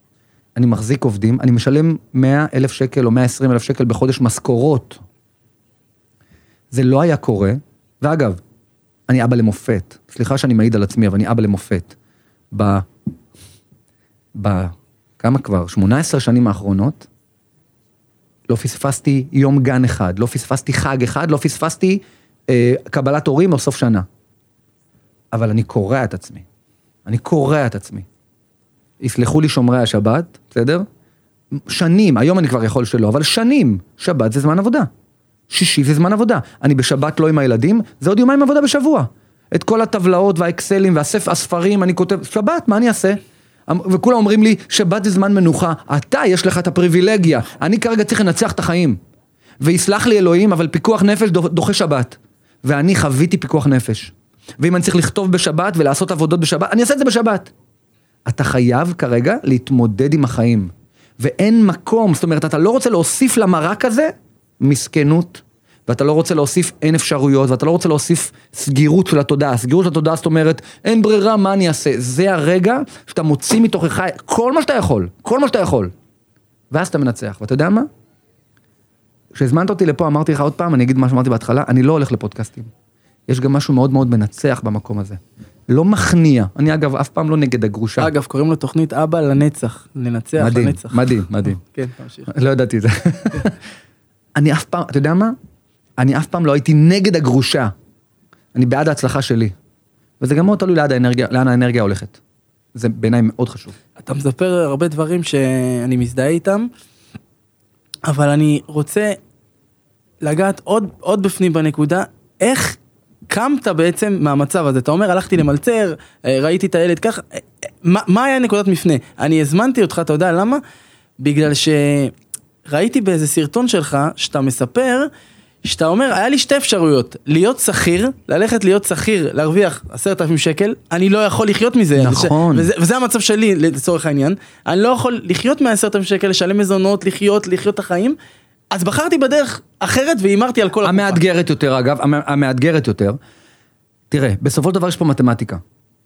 אני מחזיק עובדים, אני משלם 100 אלף שקל או 120 אלף שקל בחודש משכורות. זה לא היה קורה, ואגב, אני אבא למופת, סליחה שאני מעיד על עצמי, אבל אני אבא למופת. ב... ב... כמה כבר? 18 שנים האחרונות, לא פספסתי יום גן אחד, לא פספסתי חג אחד, לא פספסתי אה, קבלת הורים או סוף שנה. אבל אני קורע את עצמי. אני קורע את עצמי. יסלחו לי שומרי השבת, בסדר? שנים, היום אני כבר יכול שלא, אבל שנים, שבת זה זמן עבודה. שישי זה זמן עבודה. אני בשבת לא עם הילדים, זה עוד יומיים עבודה בשבוע. את כל הטבלאות והאקסלים והספרים, אני כותב, שבת, מה אני אעשה? וכולם אומרים לי, שבת זה זמן מנוחה, אתה יש לך את הפריבילגיה, אני כרגע צריך לנצח את החיים. ויסלח לי אלוהים, אבל פיקוח נפש דוחה שבת. ואני חוויתי פיקוח נפש. ואם אני צריך לכתוב בשבת ולעשות עבודות בשבת, אני אעשה את זה בשבת. אתה חייב כרגע להתמודד עם החיים. ואין מקום, זאת אומרת, אתה לא רוצה להוסיף למרק הזה מסכנות, ואתה לא רוצה להוסיף אין אפשרויות, ואתה לא רוצה להוסיף סגירות של התודעה. סגירות של התודעה זאת אומרת, אין ברירה, מה אני אעשה? זה הרגע שאתה מוציא מתוכך כל מה שאתה יכול, כל מה שאתה יכול. ואז אתה מנצח, ואתה יודע מה? כשהזמנת אותי לפה, אמרתי לך עוד פעם, אני אגיד מה שאמרתי בהתחלה, אני לא הולך לפודקאסטים. יש גם משהו מאוד מאוד מנצח במקום הזה. לא מכניע. אני אגב אף פעם לא נגד הגרושה. אגב, קוראים לתוכנית אבא לנצח, לנצח מדהים, לנצח. מדהים, מדהים. כן, תמשיך. לא ידעתי את זה. אני אף פעם, אתה יודע מה? אני אף פעם לא הייתי נגד הגרושה. אני בעד ההצלחה שלי. וזה גם מאוד תלוי לאן האנרגיה, לאן האנרגיה הולכת. זה בעיניי מאוד חשוב. אתה מספר הרבה דברים שאני מזדהה איתם, אבל אני רוצה לגעת עוד, עוד בפנים בנקודה, איך קמת בעצם מהמצב הזה? אתה אומר, הלכתי למלצר, אה, ראיתי את הילד ככה, אה, אה, מה, מה היה נקודת מפנה? אני הזמנתי אותך, אתה יודע למה? בגלל שראיתי באיזה סרטון שלך, שאתה מספר, שאתה אומר, היה לי שתי אפשרויות, להיות שכיר, ללכת להיות שכיר, להרוויח עשרת אלפים שקל, אני לא יכול לחיות מזה. נכון. וזה, וזה המצב שלי לצורך העניין, אני לא יכול לחיות מעשרת אלפים שקל, לשלם מזונות, לחיות, לחיות את החיים, אז בחרתי בדרך אחרת והימרתי על כל הקופה. המאתגרת יותר, אגב, המ- המאתגרת יותר. תראה, בסופו של דבר יש פה מתמטיקה.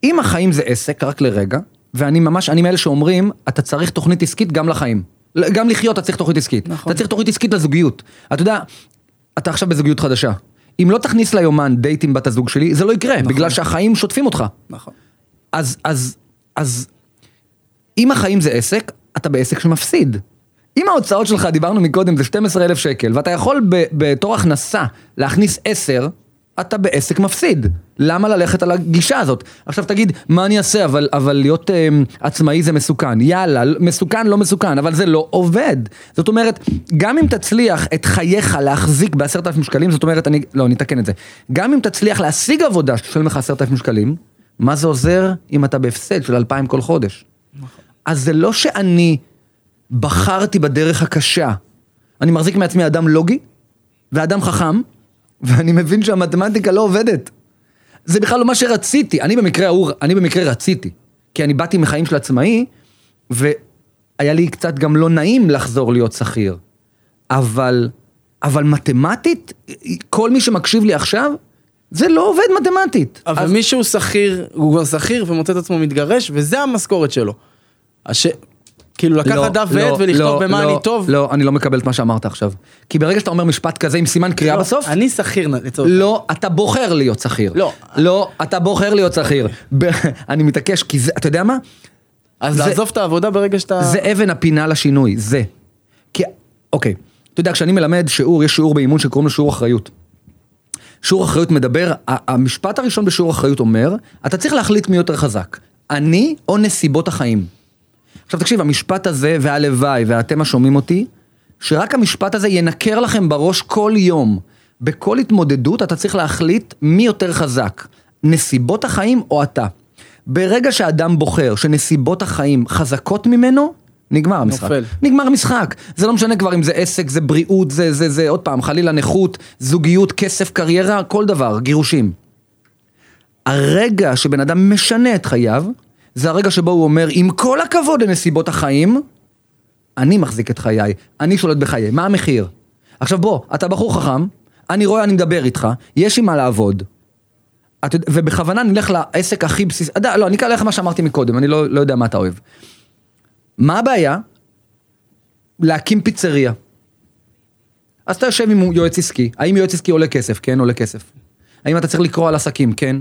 אם החיים זה עסק, רק לרגע, ואני ממש, אני מאלה שאומרים, אתה צריך תוכנית עסקית גם לחיים. גם לחיות אתה צריך תוכנית עסקית. נכון. אתה צריך תוכנית עסקית לזוגיות. אתה יודע, אתה עכשיו בזוגיות חדשה. אם לא תכניס ליומן דייט עם בת הזוג שלי, זה לא יקרה, נכון. בגלל שהחיים שוטפים אותך. נכון. אז, אז, אז, אם החיים זה עסק, אתה בעסק שמפסיד. אם ההוצאות שלך, דיברנו מקודם, זה 12,000 שקל, ואתה יכול בתור הכנסה להכניס 10, אתה בעסק מפסיד. למה ללכת על הגישה הזאת? עכשיו תגיד, מה אני אעשה, אבל, אבל להיות אה, עצמאי זה מסוכן. יאללה, מסוכן, לא מסוכן, אבל זה לא עובד. זאת אומרת, גם אם תצליח את חייך להחזיק בעשרת אלפים שקלים, זאת אומרת, אני, לא, אני אתקן את זה. גם אם תצליח להשיג עבודה שתשלם לך עשרת אלפים שקלים, מה זה עוזר אם אתה בהפסד של אלפיים כל חודש? אז זה לא שאני בחרתי בדרך הקשה. אני מחזיק מעצמי אדם לוגי ואדם חכם, ואני מבין שהמתמטיקה לא עובדת. זה בכלל לא מה שרציתי. אני במקרה ההוא, אני במקרה רציתי. כי אני באתי מחיים של עצמאי, והיה לי קצת גם לא נעים לחזור להיות שכיר. אבל, אבל מתמטית, כל מי שמקשיב לי עכשיו, זה לא עובד מתמטית. אבל אז- מישהו שכיר, הוא כבר שכיר ומוצא את עצמו מתגרש, וזה המשכורת שלו. הש... כאילו לקחת לא, דף לא, ועט ולכתוב לא, במה לא, אני טוב. לא, אני לא מקבל את מה שאמרת עכשיו. כי ברגע שאתה אומר משפט כזה עם סימן קריאה לא, בסוף, אני שכיר לצורך. לא, אתה בוחר להיות שכיר. לא. לא, אתה בוחר להיות שכיר. אני מתעקש, כי זה, אתה יודע מה? אז זה- לעזוב את העבודה ברגע שאתה... זה אבן הפינה לשינוי, זה. כי, אוקיי, אתה יודע, כשאני מלמד שיעור, יש שיעור באימון שקוראים לו שיעור אחריות. שיעור אחריות מדבר, המשפט הראשון בשיעור אחריות אומר, אתה צריך להחליט מי יותר חזק, אני או נסיבות החיים. עכשיו תקשיב, המשפט הזה, והלוואי, ואתם השומעים אותי, שרק המשפט הזה ינקר לכם בראש כל יום. בכל התמודדות אתה צריך להחליט מי יותר חזק, נסיבות החיים או אתה. ברגע שאדם בוחר שנסיבות החיים חזקות ממנו, נגמר המשחק. נופל. נגמר משחק. זה לא משנה כבר אם זה עסק, זה בריאות, זה, זה, זה, עוד פעם, חלילה נכות, זוגיות, כסף, קריירה, כל דבר, גירושים. הרגע שבן אדם משנה את חייו, זה הרגע שבו הוא אומר, עם כל הכבוד לנסיבות החיים, אני מחזיק את חיי, אני שולט בחיי, מה המחיר? עכשיו בוא, אתה בחור חכם, אני רואה, אני מדבר איתך, יש עם מה לעבוד. את, ובכוונה נלך לעסק הכי בסיסי, אתה- לא, אני אקרא לך מה שאמרתי מקודם, אני לא, לא יודע מה אתה אוהב. מה הבעיה? להקים פיצריה. אז אתה יושב עם יועץ עסקי, האם יועץ עסקי עולה כסף? כן, עולה כסף. האם אתה צריך לקרוא על עסקים? כן.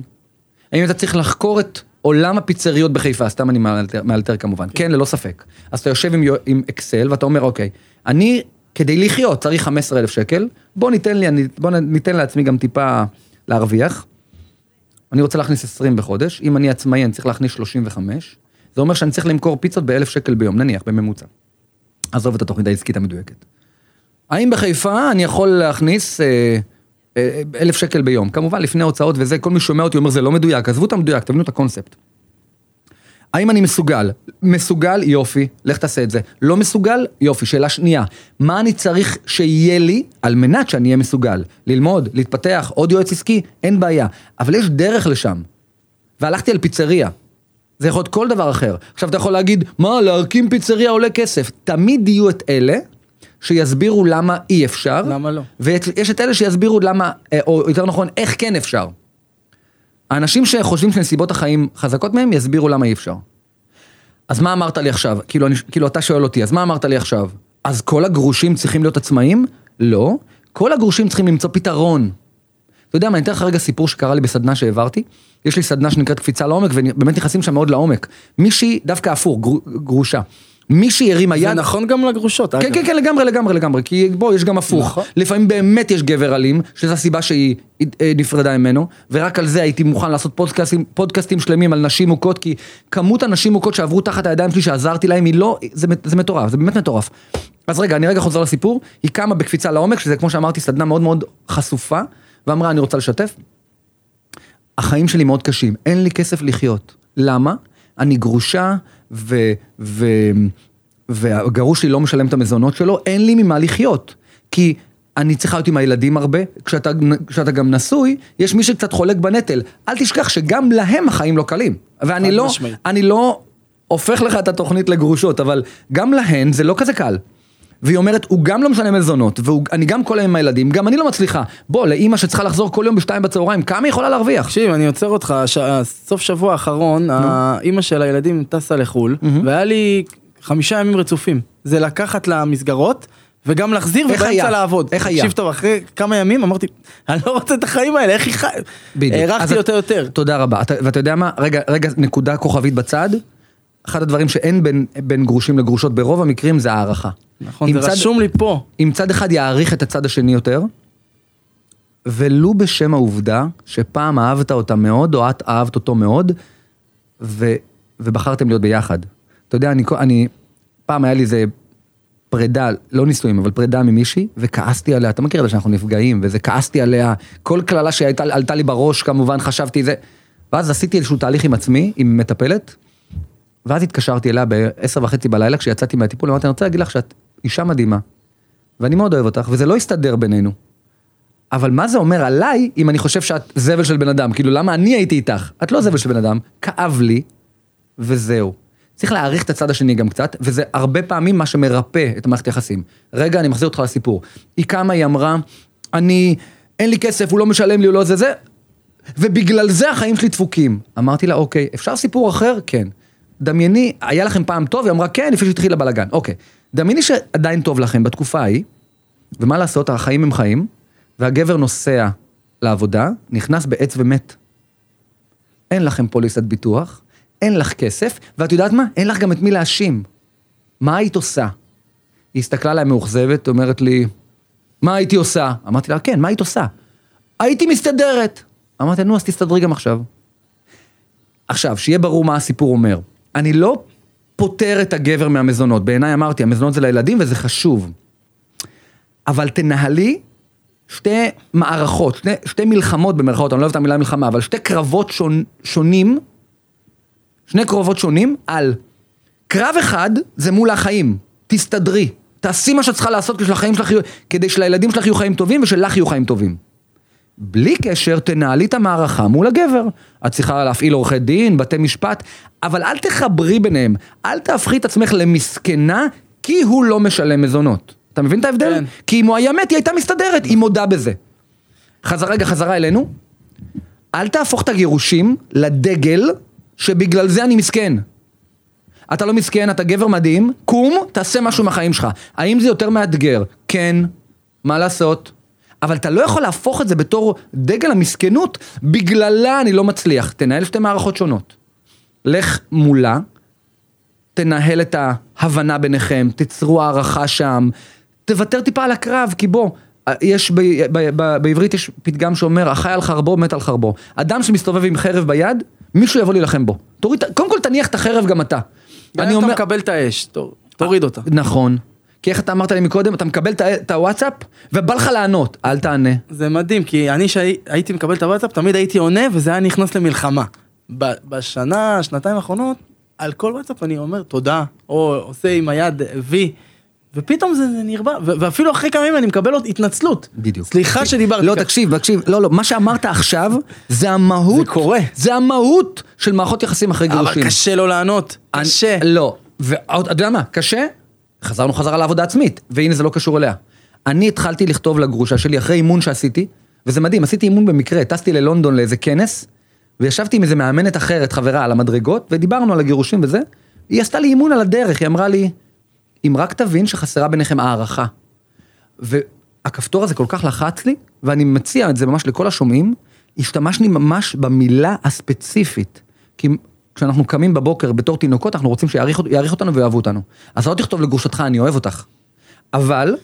האם אתה צריך לחקור את עולם הפיצריות בחיפה? סתם אני מאלתר, מאלתר כמובן. כן, ללא ספק. אז אתה יושב עם, עם אקסל ואתה אומר, אוקיי, אני, כדי לחיות צריך 15,000 שקל, בוא ניתן לי, אני, בוא ניתן לעצמי גם טיפה להרוויח. אני רוצה להכניס 20 בחודש, אם אני עצמאי אני צריך להכניס 35, זה אומר שאני צריך למכור פיצות באלף שקל ביום, נניח, בממוצע. עזוב את התוכנית העסקית המדויקת. האם בחיפה אני יכול להכניס אה, אלף שקל ביום? כמובן לפני הוצאות וזה, כל מי שומע אותי אומר זה לא מדויק, עזבו את המדויק, תבינו את הקונספט. האם אני מסוגל? מסוגל, יופי, לך תעשה את זה. לא מסוגל? יופי. שאלה שנייה, מה אני צריך שיהיה לי על מנת שאני אהיה מסוגל? ללמוד, להתפתח, עוד יועץ עסקי? אין בעיה. אבל יש דרך לשם. והלכתי על פיצריה. זה יכול להיות כל דבר אחר. עכשיו אתה יכול להגיד, מה, להקים פיצריה עולה כסף. תמיד יהיו את אלה שיסבירו למה אי אפשר. למה לא? ויש את אלה שיסבירו למה, אה, או יותר נכון, איך כן אפשר. האנשים שחושבים שנסיבות החיים חזקות מהם, יסבירו למה אי אפשר. אז מה אמרת לי עכשיו? כאילו, אני, כאילו אתה שואל אותי, אז מה אמרת לי עכשיו? אז כל הגרושים צריכים להיות עצמאים? לא. כל הגרושים צריכים למצוא פתרון. אתה יודע מה, אני אתן לך רגע סיפור שקרה לי בסדנה שהעברתי. יש לי סדנה שנקראת קפיצה לעומק, ובאמת נכנסים שם מאוד לעומק. מישהי, דווקא הפוך, גר, גרושה. מישהי הרימה יד. זה נכון גם לגרושות, כן, אגב. כן, כן, לגמרי, לגמרי, לגמרי, כי בוא, יש גם הפוך. נכון. לפעמים באמת יש גבר אלים, שזו הסיבה שהיא אה, נפרדה ממנו, ורק על זה הייתי מוכן לעשות פודקאסטים, פודקאסטים שלמים על נשים מוכות, כי כמות הנשים מוכות שעברו תחת הידיים שלי, שעזרתי להם, היא לא, זה, זה מטורף, זה באמת מטורף. אז רגע, אני רגע חוזר לסיפור, היא קמה בקפיצה לעומק, שזה כמו שאמרתי, סדנה מאוד מאוד חשופה, ואמרה, אני רוצה לשתף. החיים שלי מאוד קשים, אין לי כסף לחיות. למה? אני גרושה, ו... ו והגרוש שלי לא משלם את המזונות שלו, אין לי ממה לחיות. כי אני צריכה להיות עם הילדים הרבה, כשאתה, כשאתה גם נשוי, יש מי שקצת חולק בנטל. אל תשכח שגם להם החיים לא קלים. ואני לא, משמעית. אני לא הופך לך את התוכנית לגרושות, אבל גם להן זה לא כזה קל. והיא אומרת, הוא גם לא משלם מזונות, ואני גם כל היום עם הילדים, גם אני לא מצליחה. בוא, לאימא שצריכה לחזור כל יום בשתיים בצהריים, כמה היא יכולה להרוויח? תקשיב, אני עוצר אותך, ש... סוף שבוע האחרון, האימא של הילדים טסה לחו"ל, והיה לי חמישה ימים רצופים. זה לקחת למסגרות, וגם להחזיר, ובאמצע? לעבוד. איך היה? תקשיב טוב, אחרי כמה ימים אמרתי, אני לא רוצה את החיים האלה, איך היא חי... בדיוק. את- יותר יותר. תודה רבה. אתה, ואתה יודע מה? רגע, רגע, נקודה כוכבית בצד. אחד הדברים שאין בין, בין גרושים לגרושות ברוב המקרים זה הערכה. נכון, זה צד- רשום לי פה. אם צד אחד יעריך את הצד השני יותר, ולו בשם העובדה שפעם אהבת אותה מאוד, או את אהבת אותו מאוד, ו, ובחרתם להיות ביחד. אתה יודע, אני, אני, פעם היה לי איזה פרידה, לא נישואים, אבל פרידה ממישהי, וכעסתי עליה, אתה מכיר את זה שאנחנו נפגעים, וזה כעסתי עליה, כל קללה שעלתה לי בראש, כמובן, חשבתי זה. ואז עשיתי איזשהו תהליך עם עצמי, עם מטפלת, ואז התקשרתי אליה בעשר וחצי בלילה, כשיצאתי מהטיפול, אמרתי, אני רוצה להגיד לך שאת אישה מדהימה, ואני מאוד אוהב אותך, וזה לא יסתדר בינינו. אבל מה זה אומר עליי, אם אני חושב שאת זבל של בן אדם? כאילו, למה אני הייתי איתך? את לא זבל של בן אדם, כאב לי, וזהו. צריך להעריך את הצד השני גם קצת, וזה הרבה פעמים מה שמרפא את המערכת יחסים. רגע, אני מחזיר אותך לסיפור. היא קמה, היא אמרה, אני, אין לי כסף, הוא לא משלם לי, הוא לא זה זה, ובגלל זה החיים שלי דפוקים. אמרתי לה, אוקיי, אפשר סיפור אחר? כן. דמייני, היה לכם פעם טוב? היא אמרה, כן, לפני שהתחיל הבלאגן. אוקיי. דמייני שעדיין טוב לכם בתקופה ההיא, ומה לעשות, החיים הם חיים, והגבר נוסע לעבודה, נכנס בעץ ומת. אין לכם פוליסת ביטוח, אין לך כסף, ואת יודעת מה? אין לך גם את מי להאשים. מה היית עושה? היא הסתכלה עליי מאוכזבת, אומרת לי, מה הייתי עושה? אמרתי לה, כן, מה היית עושה? הייתי מסתדרת. אמרתי, נו, אז תסתדרי גם עכשיו. עכשיו, שיהיה ברור מה הסיפור אומר. אני לא פוטר את הגבר מהמזונות. בעיניי אמרתי, המזונות זה לילדים וזה חשוב. אבל תנהלי שתי מערכות, שתי, שתי מלחמות במרכאות, אני לא אוהב את המילה מלחמה, אבל שתי קרבות שונ, שונים, שני קרבות שונים על קרב אחד זה מול החיים, תסתדרי, תעשי מה שאת צריכה לעשות כדי שלחיים כדי שלילדים שלך יהיו חיים טובים ושלך יהיו חיים טובים. בלי קשר, תנהלי את המערכה מול הגבר. את צריכה להפעיל עורכי דין, בתי משפט, אבל אל תחברי ביניהם. אל תהפכי את עצמך למסכנה, כי הוא לא משלם מזונות. אתה מבין את ההבדל? כן. כי אם הוא היה מת, היא הייתה מסתדרת, היא מודה בזה. חזרה רגע, חזרה אלינו. אל תהפוך את הגירושים לדגל שבגלל זה אני מסכן. אתה לא מסכן, אתה גבר מדהים, קום, תעשה משהו מהחיים שלך. האם זה יותר מאתגר? כן, מה לעשות? אבל אתה לא יכול להפוך את זה בתור דגל המסכנות, בגללה אני לא מצליח. תנהל שתי מערכות שונות. לך מולה, תנהל את ההבנה ביניכם, תצרו הערכה שם, תוותר טיפה על הקרב, כי בוא, יש, ב, ב, ב, בעברית יש פתגם שאומר, החי על חרבו מת על חרבו. אדם שמסתובב עם חרב ביד, מישהו יבוא להילחם בו. תוריד, קודם כל תניח את החרב גם אתה. אני אם אומר, אתה מקבל את האש, תור- תוריד אותה. נכון. כי איך אתה אמרת לי מקודם, אתה מקבל את הוואטסאפ, ובא לך לענות, אל תענה. זה מדהים, כי אני שהייתי מקבל את הוואטסאפ, תמיד הייתי עונה, וזה היה נכנס למלחמה. בשנה, שנתיים האחרונות, על כל וואטסאפ אני אומר תודה, או עושה עם היד וי, ופתאום זה, זה נרבע, ו- ואפילו אחרי כמה ימים אני מקבל עוד התנצלות. בדיוק. סליחה שדיברתי לא, ככה. תקשיב, תקשיב, לא, לא, מה שאמרת עכשיו, זה המהות. זה קורה. זה המהות של מערכות יחסים אחרי גירושים. אבל קשה לו לענות, אני- קשה. לא, ועוד, אתה יודע מה, קשה, חזרנו חזרה לעבודה עצמית, והנה זה לא קשור אליה. אני התחלתי לכתוב לגרושה שלי אחרי אימון שעשיתי, וזה מדהים, עשיתי אימון במקרה, טסתי ללונדון לאיזה כנס, וישבתי עם איזה מאמנת אחרת, חברה, על המדרגות, ודיברנו על הגירושים וזה, היא עשתה לי אימון על הדרך, היא אמרה לי, אם רק תבין שחסרה ביניכם הערכה. והכפתור הזה כל כך לחץ לי, ואני מציע את זה ממש לכל השומעים, השתמשני ממש במילה הספציפית. כי כשאנחנו קמים בבוקר בתור תינוקות, אנחנו רוצים שיעריך יעריך אותנו ויאהבו אותנו. אז לא תכתוב לגרושתך, אני אוהב אותך. אבל,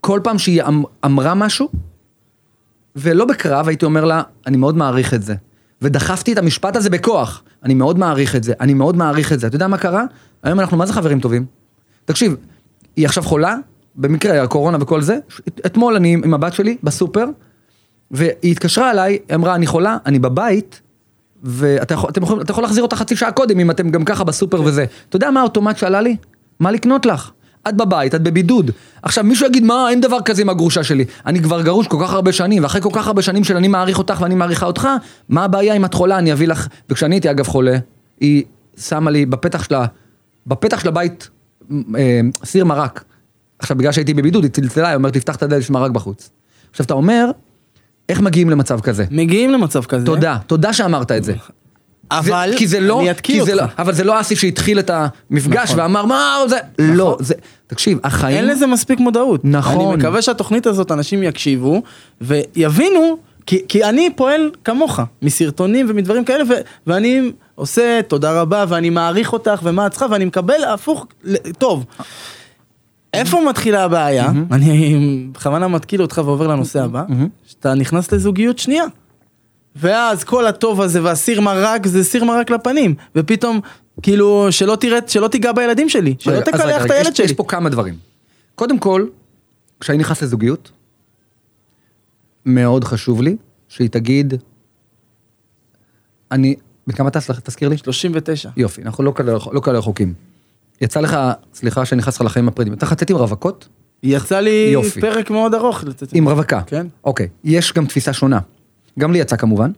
כל פעם שהיא אמ- אמרה משהו, ולא בקרב, הייתי אומר לה, אני מאוד מעריך את זה. ודחפתי את המשפט הזה בכוח. אני מאוד מעריך את זה, אני מאוד מעריך את זה. אתה יודע מה קרה? היום אנחנו מה זה חברים טובים? תקשיב, היא עכשיו חולה, במקרה, הקורונה וכל זה, אתמול אני עם הבת שלי בסופר, והיא התקשרה אליי, אמרה, אני חולה, אני בבית, ואתה יכול, יכולים, יכול להחזיר אותה חצי שעה קודם, אם אתם גם ככה בסופר וזה. אתה יודע מה האוטומט שעלה לי? מה לקנות לך? את בבית, את בבידוד. עכשיו מישהו יגיד, מה, אין דבר כזה עם הגרושה שלי. אני כבר גרוש כל כך הרבה שנים, ואחרי כל כך הרבה שנים של אני מעריך אותך ואני מעריכה אותך, מה הבעיה אם את חולה, אני אביא לך... וכשאני הייתי אגב חולה, היא שמה לי בפתח שלה, בפתח של הבית, אה, סיר מרק. עכשיו בגלל שהייתי בבידוד, היא צלצלה, היא אומרת, תפתח את הדלת, יש מרק בחוץ. עכשיו אתה אומר, איך מגיעים למצב כזה? מגיעים למצב כזה. תודה, תודה שאמרת את זה. אבל, זה, כי זה לא, אני אתקיע זה אותך. לא, אבל זה לא אסי שהתחיל את המפגש נכון. ואמר מה זה, לא, זה, תקשיב, החיים, אין לזה מספיק מודעות. נכון. אני מקווה שהתוכנית הזאת אנשים יקשיבו ויבינו, כי, כי אני פועל כמוך, מסרטונים ומדברים כאלה, ו, ואני עושה תודה רבה ואני מעריך אותך ומה את צריכה ואני מקבל הפוך, טוב. איפה מתחילה הבעיה? אני בכוונה מתקיל אותך ועובר לנושא הבא, שאתה נכנס לזוגיות שנייה. ואז כל הטוב הזה והסיר מרק זה סיר מרק לפנים, ופתאום כאילו שלא תראה, שלא תיגע בילדים שלי, שלא תקלח את הילד שלי. יש פה כמה דברים. קודם כל, כשאני נכנס לזוגיות, מאוד חשוב לי שהיא תגיד, אני, בכמה אתה, תזכיר לי? 39. יופי, אנחנו לא כאלה, לא כאלה רחוקים. יצא לך, סליחה שאני נכנס לך לחיים הפרטיים, אתה חצית עם רווקות? יצא לי יופי. פרק מאוד ארוך. לצאת- עם רווקה. כן. אוקיי, יש גם תפיסה שונה. גם לי יצא כמובן.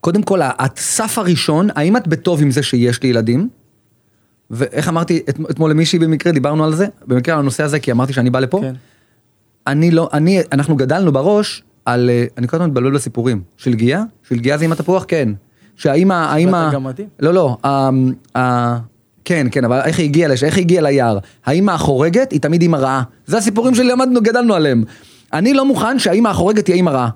קודם כל, הסף הראשון, האם את בטוב עם זה שיש לי ילדים? ואיך אמרתי את, אתמול למישהי במקרה, דיברנו על זה, במקרה על הנושא הזה, כי אמרתי שאני בא לפה. כן. אני לא, אני, אנחנו גדלנו בראש על, אה, אני כל הזמן מתבלבל בסיפורים. שלגיה? שלגיה זה עם התפוח? כן. גם מדהים. לא, לא, ה, ה, כן, כן, אבל איך היא הגיעה לש... איך היא הגיעה ליער? האמא החורגת היא תמיד אימא רעה. זה הסיפורים שלמדנו, גדלנו עליהם. אני לא מוכן שהאמא החורגת תהיה אימא רעה,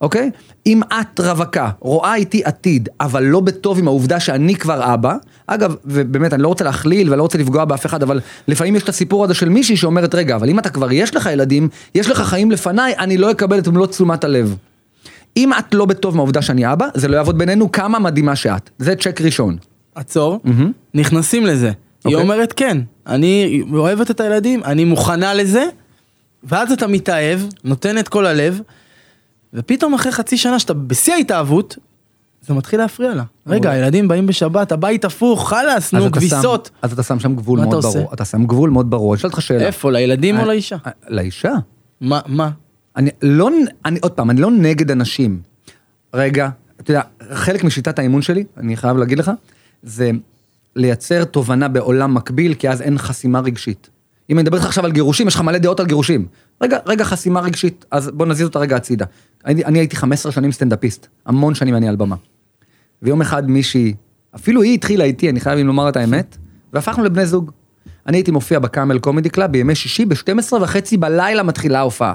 אוקיי? אם את רווקה, רואה איתי עתיד, אבל לא בטוב עם העובדה שאני כבר אבא, אגב, ובאמת, אני לא רוצה להכליל ואני לא רוצה לפגוע באף אחד, אבל לפעמים יש את הסיפור הזה של מישהי שאומרת, רגע, אבל אם אתה כבר יש לך ילדים, יש לך חיים לפניי, אני לא אקבל את מלוא תשומת הלב. אם את לא בטוב מהעובדה שאני אבא, זה לא יעבוד בינינו כמה מדהימה שאת. זה צ'ק ראשון. עצור, נכנסים לזה. היא אוקיי. אומרת כן, אני אוהבת את הילדים, אני מוכנה לזה, ואז אתה מתאהב, נותן את כל הלב, ופתאום אחרי חצי שנה שאתה בשיא ההתאהבות, זה מתחיל להפריע לה. רגע, הילדים באים בשבת, הבית הפוך, חלאס, נו, כביסות. אז אתה שם שם גבול מאוד? ברור. אתה שם גבול מאוד ברור. אני אשאל אותך שאלה. איפה, לילדים או אה, לאישה? אה, לאישה. מה, מה? אני לא, אני עוד פעם, אני לא נגד אנשים. רגע, אתה יודע, חלק משיטת האימון שלי, אני חייב להגיד לך, זה לייצר תובנה בעולם מקביל, כי אז אין חסימה רגשית. אם אני מדבר איתך עכשיו על גירושים, יש לך מלא דעות על גירושים. רגע, רגע חסימה רגשית, אז בוא נזיז אותה רגע הצידה. אני, אני הייתי 15 שנים סטנדאפיסט, המון שנים אני על במה. ויום אחד מישהי, אפילו היא התחילה איתי, אני חייב לומר את האמת, והפכנו לבני זוג. אני הייתי מופיע ב Camel Comedy Club בימי שישי, ב-12 וחצי בלילה מתחילה ההופעה.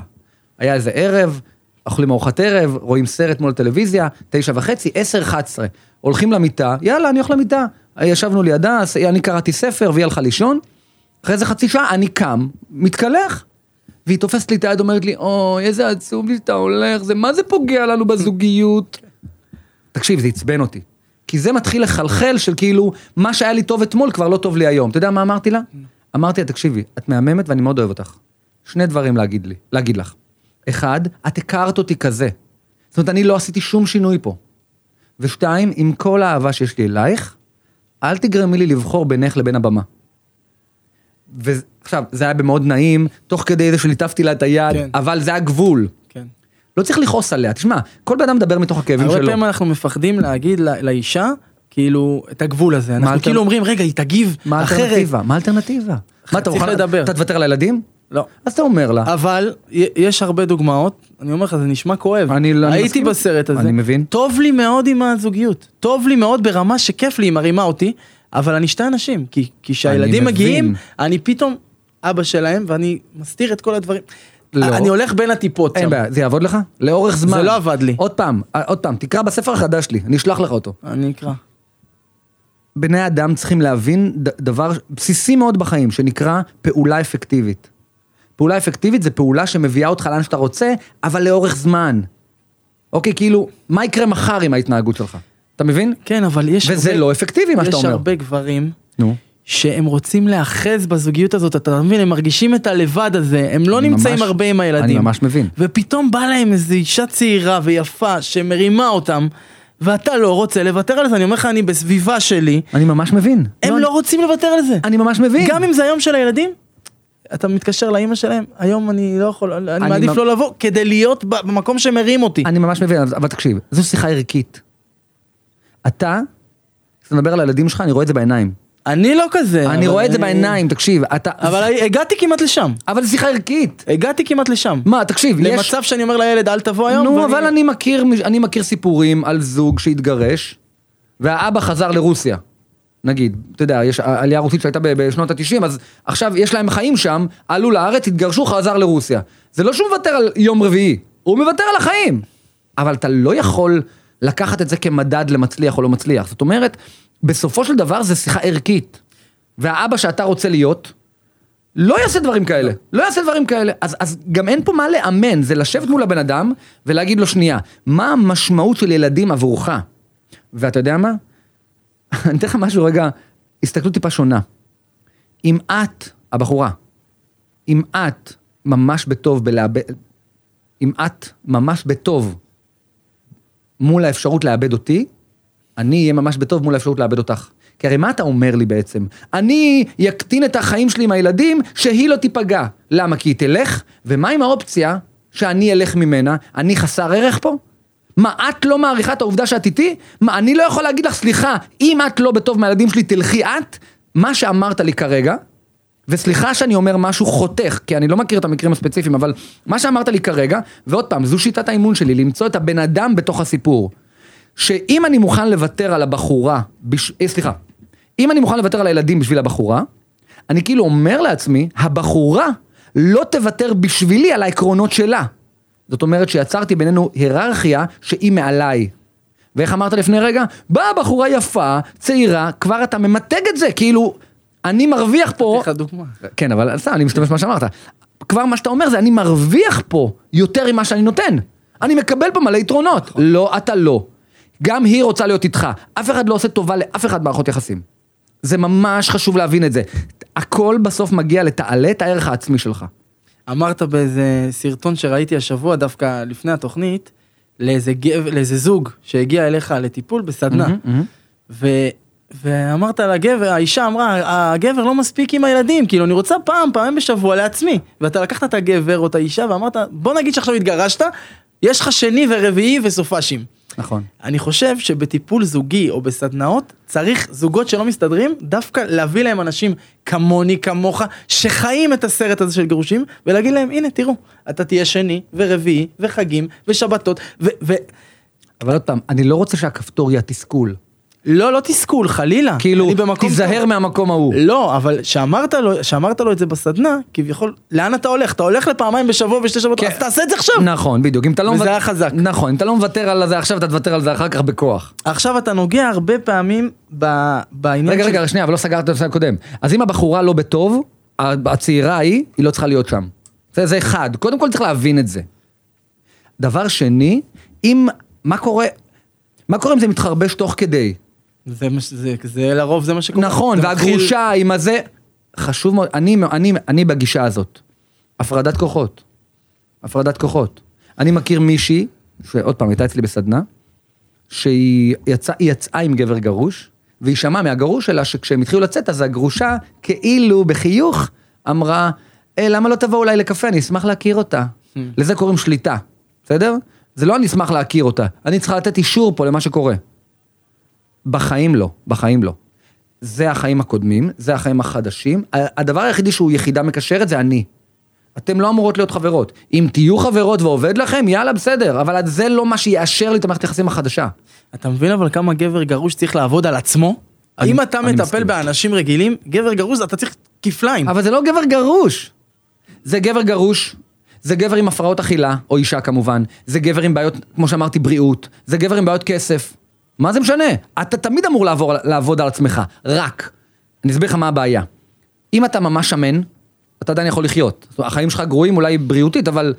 היה איזה ערב, אוכלים ארוחת ערב, רואים סרט מול טלוויזיה, תשע וחצי, עשר, אחת עשרה. הולכים למיטה, יאללה, אני הולך למיטה. ישבנו לידה, אני קראתי ספר והיא הלכה לישון. אחרי איזה חצי שעה אני קם, מתקלח. והיא תופסת לי את היד, אומרת לי, אוי, איזה עצוב לי שאתה הולך, זה מה זה פוגע לנו בזוגיות. תקשיב, זה עצבן אותי. כי זה מתחיל לחלחל של כאילו, מה שהיה לי טוב אתמול כבר לא טוב לי היום. אתה יודע מה אמרתי לה? אמרתי לה, תקשיבי, את מהממת ואני מאוד אוהב אותך. שני דברים להגיד לי, להגיד לך. אחד, את הכרת אותי כזה. זאת אומרת, אני לא עשיתי שום שינוי פה. ושתיים, עם כל האהבה שיש לי אלייך, אל תגרמי לי לבחור בינך לבין הבמה. ועכשיו, זה היה במאוד נעים, תוך כדי זה שליטפתי לה את היד, כן. אבל זה הגבול. כן. לא צריך לכעוס עליה, תשמע, כל בן אדם מדבר מתוך הכאבים הרבה שלו. פעמים אנחנו מפחדים להגיד לא- לאישה, כאילו, את הגבול הזה. אנחנו האלטר- כאילו אומרים, רגע, היא תגיב מה אחרת. האלטרנטיבה? מה האלטרנטיבה? מה אתה מוכן לדבר. אתה תוותר על הילדים? לא. אז אתה אומר לה, אבל יש הרבה דוגמאות, אני אומר לך, זה נשמע כואב. אני לא- אני הייתי מסכים. בסרט הזה. אני מבין. טוב לי מאוד עם הזוגיות. טוב לי מאוד ברמה שכיף לי, היא מרימה אותי, אבל אני שתי אנשים. כי כשהילדים. מגיעים, אני פתאום אבא שלהם, ואני מסתיר את כל הדברים. לא. אני הולך בין הטיפות אין שם. בעיה, זה יעבוד לך? לאורך זמן. זה לא עבד לי. עוד פעם, עוד פעם, תקרא בספר החדש שלי, אני אשלח לך אותו. אני אקרא. בני אדם צריכים להבין דבר בסיסי מאוד בחיים, שנקרא פעולה אפקטיבית. פעולה אפקטיבית זה פעולה שמביאה אותך לאן שאתה רוצה, אבל לאורך זמן. אוקיי, כאילו, מה יקרה מחר עם ההתנהגות שלך? אתה מבין? כן, אבל יש וזה הרבה- לא אפקטיבי, מה שאתה יש אומר. הרבה גברים נו. שהם רוצים להאחז בזוגיות הזאת, אתה מבין, הם מרגישים את הלבד הזה, הם לא אני נמצאים ממש- הרבה עם הילדים. אני ממש מבין. ופתאום בא להם איזו אישה צעירה ויפה שמרימה אותם, ואתה לא רוצה לוותר על זה, אני אומר לך, אני בסביבה שלי, אני ממש מבין. הם לא רוצים לוותר על זה. אני ממש מבין. גם אם זה היום של הילדים, אתה מתקשר לאימא שלהם, היום אני לא יכול, אני אני מעדיף ממ- לא לבוא, כדי להיות במקום שמרים אותי. אני ממש מבין, אבל תקשיב, זו שיחה ערכית. אתה, כשאתה מדבר על הילדים שלך, אני רואה את זה בעיניים. אני לא כזה. אני רואה את זה בעיניים, תקשיב, אתה... אבל הגעתי כמעט לשם. אבל זו שיחה ערכית. הגעתי כמעט לשם. מה, תקשיב, יש... למצב שאני אומר לילד אל תבוא היום. נו, אבל אני מכיר סיפורים על זוג שהתגרש, והאבא חזר לרוסיה. נגיד, אתה יודע, יש עלייה רוסית שהייתה בשנות ה-90, אז עכשיו יש להם חיים שם, עלו לארץ, התגרשו, חזר לרוסיה. זה לא שהוא מוותר על יום רביעי, הוא מוותר על החיים. אבל אתה לא יכול לקחת את זה כמדד למצליח או לא מצליח. זאת אומרת, בסופו של דבר זה שיחה ערכית. והאבא שאתה רוצה להיות, לא יעשה דברים כאלה, לא יעשה דברים כאלה. אז, אז גם אין פה מה לאמן, זה לשבת מול הבן אדם ולהגיד לו שנייה, מה המשמעות של ילדים עבורך? ואתה יודע מה? אני אתן לך משהו רגע, הסתכלות טיפה שונה. אם את, הבחורה, אם את ממש בטוב בלאבד, אם את ממש בטוב מול האפשרות לאבד אותי, אני אהיה ממש בטוב מול האפשרות לאבד אותך. כי הרי מה אתה אומר לי בעצם? אני יקטין את החיים שלי עם הילדים, שהיא לא תיפגע. למה? כי היא תלך? ומה עם האופציה שאני אלך ממנה? אני חסר ערך פה? מה, את לא מעריכה את העובדה שאת איתי? מה, אני לא יכול להגיד לך, סליחה, אם את לא בטוב מהילדים שלי, תלכי את? מה שאמרת לי כרגע, וסליחה שאני אומר משהו חותך, כי אני לא מכיר את המקרים הספציפיים, אבל מה שאמרת לי כרגע, ועוד פעם, זו שיטת האימון שלי, למצוא את הבן אדם בתוך הסיפור. שאם אני מוכן לוותר על הבחורה, בש... אה, סליחה, אם אני מוכן לוותר על הילדים בשביל הבחורה, אני כאילו אומר לעצמי, הבחורה לא תוותר בשבילי על העקרונות שלה. זאת אומרת שיצרתי בינינו היררכיה שהיא מעליי. ואיך אמרת לפני רגע? באה בחורה יפה, צעירה, כבר אתה ממתג את זה, כאילו, אני מרוויח פה... אתן לך דוגמה. כן, אבל סתם, אני משתמש במה שאמרת. כבר מה שאתה אומר זה, אני מרוויח פה יותר ממה שאני נותן. אני מקבל פה מלא יתרונות. לא, אתה לא. גם היא רוצה להיות איתך. אף אחד לא עושה טובה לאף אחד מערכות יחסים. זה ממש חשוב להבין את זה. הכל בסוף מגיע לתעלה את הערך העצמי שלך. אמרת באיזה סרטון שראיתי השבוע, דווקא לפני התוכנית, לאיזה, גב, לאיזה זוג שהגיע אליך לטיפול בסדנה. מהמם, מהמם. ו, ואמרת לגבר, האישה אמרה, הגבר לא מספיק עם הילדים, כאילו אני רוצה פעם, פעמים בשבוע לעצמי. ואתה לקחת את הגבר או את האישה ואמרת, בוא נגיד שעכשיו התגרשת, יש לך שני ורביעי וסופאשים. נכון. אני חושב שבטיפול זוגי או בסדנאות צריך זוגות שלא מסתדרים דווקא להביא להם אנשים כמוני כמוך שחיים את הסרט הזה של גירושים ולהגיד להם הנה תראו אתה תהיה שני ורביעי וחגים ושבתות ו... ו... אבל עוד פעם, אני לא רוצה שהכפתור יהיה תסכול. לא לא תסכול חלילה כאילו, תיזהר טוב. מהמקום ההוא. לא אבל שאמרת לו שאמרת לו את זה בסדנה כביכול לאן אתה הולך אתה הולך לפעמיים בשבוע ושתי שבועות כן. אז תעשה את זה עכשיו נכון, בדיוק. אם אתה לא... וזה מוותר- היה חזק. נכון, אם אתה לא מוותר על זה עכשיו, אתה תוותר על זה אחר כך בכוח. עכשיו אתה נוגע הרבה פעמים ב... בעניין רגע, של- רגע, שנייה, אבל לא סגרת את הנושא הקודם. אז אם הבחורה לא בטוב, הצעירה ההיא, היא לא צריכה להיות שם. זה, זה אחד. קודם כל צריך להבין את זה. דבר שני, אם, מה קורה, מה קורה אם זה מתחרבש תוך כדי? זה, זה, זה לרוב זה מה שקורה. נכון, זה מתחיל- והגרושה עם הזה, חשוב מאוד, אני, אני, אני בגישה הזאת. הפרדת כוחות. הפרדת כוחות. אני מכיר מישהי, שעוד פעם, הייתה אצלי בסדנה, שהיא יצא, יצאה עם גבר גרוש, והיא שמעה מהגרוש שלה שכשהם התחילו לצאת, אז הגרושה, כאילו בחיוך, אמרה, אה, למה לא תבוא אולי לקפה, אני אשמח להכיר אותה. לזה קוראים שליטה, בסדר? זה לא אני אשמח להכיר אותה, אני צריכה לתת אישור פה למה שקורה. בחיים לא, בחיים לא. זה החיים הקודמים, זה החיים החדשים. הדבר היחידי שהוא יחידה מקשרת זה אני. אתם לא אמורות להיות חברות. אם תהיו חברות ועובד לכם, יאללה, בסדר, אבל זה לא מה שיאשר לי את המערכת היחסים החדשה. אתה מבין אבל כמה גבר גרוש צריך לעבוד על עצמו? אני- אם אתה מטפל מסכים. באנשים רגילים, גבר גרוש אתה צריך כפליים. אבל זה לא גבר גרוש. זה גבר גרוש, זה גבר עם הפרעות אכילה, או אישה כמובן, זה גבר עם בעיות, כמו שאמרתי, בריאות, זה גבר עם בעיות כסף. מה זה משנה? אתה תמיד אמור לעבור, לעבוד על עצמך, רק. אני אסביר לך מה הבעיה. אם אתה ממש שמן, אתה עדיין יכול לחיות. אומרת, החיים שלך גרועים אולי בריאותית, אבל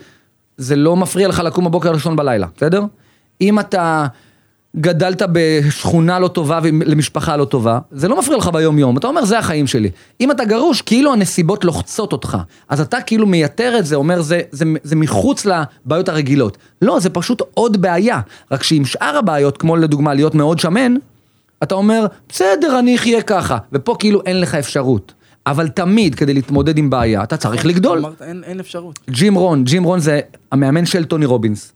זה לא מפריע לך לקום בבוקר הראשון בלילה, בסדר? אם אתה גדלת בשכונה לא טובה ולמשפחה לא טובה, זה לא מפריע לך ביום יום, אתה אומר זה החיים שלי. אם אתה גרוש, כאילו הנסיבות לוחצות אותך, אז אתה כאילו מייתר את זה, אומר זה, זה, זה מחוץ לבעיות הרגילות. לא, זה פשוט עוד בעיה, רק שעם שאר הבעיות, כמו לדוגמה להיות מאוד שמן, אתה אומר, בסדר, אני אחיה ככה, ופה כאילו אין לך אפשרות. אבל תמיד כדי להתמודד עם בעיה, אתה צריך לגדול. אמרת אין אין אפשרות. ג'ים רון, ג'ים רון זה המאמן של טוני רובינס.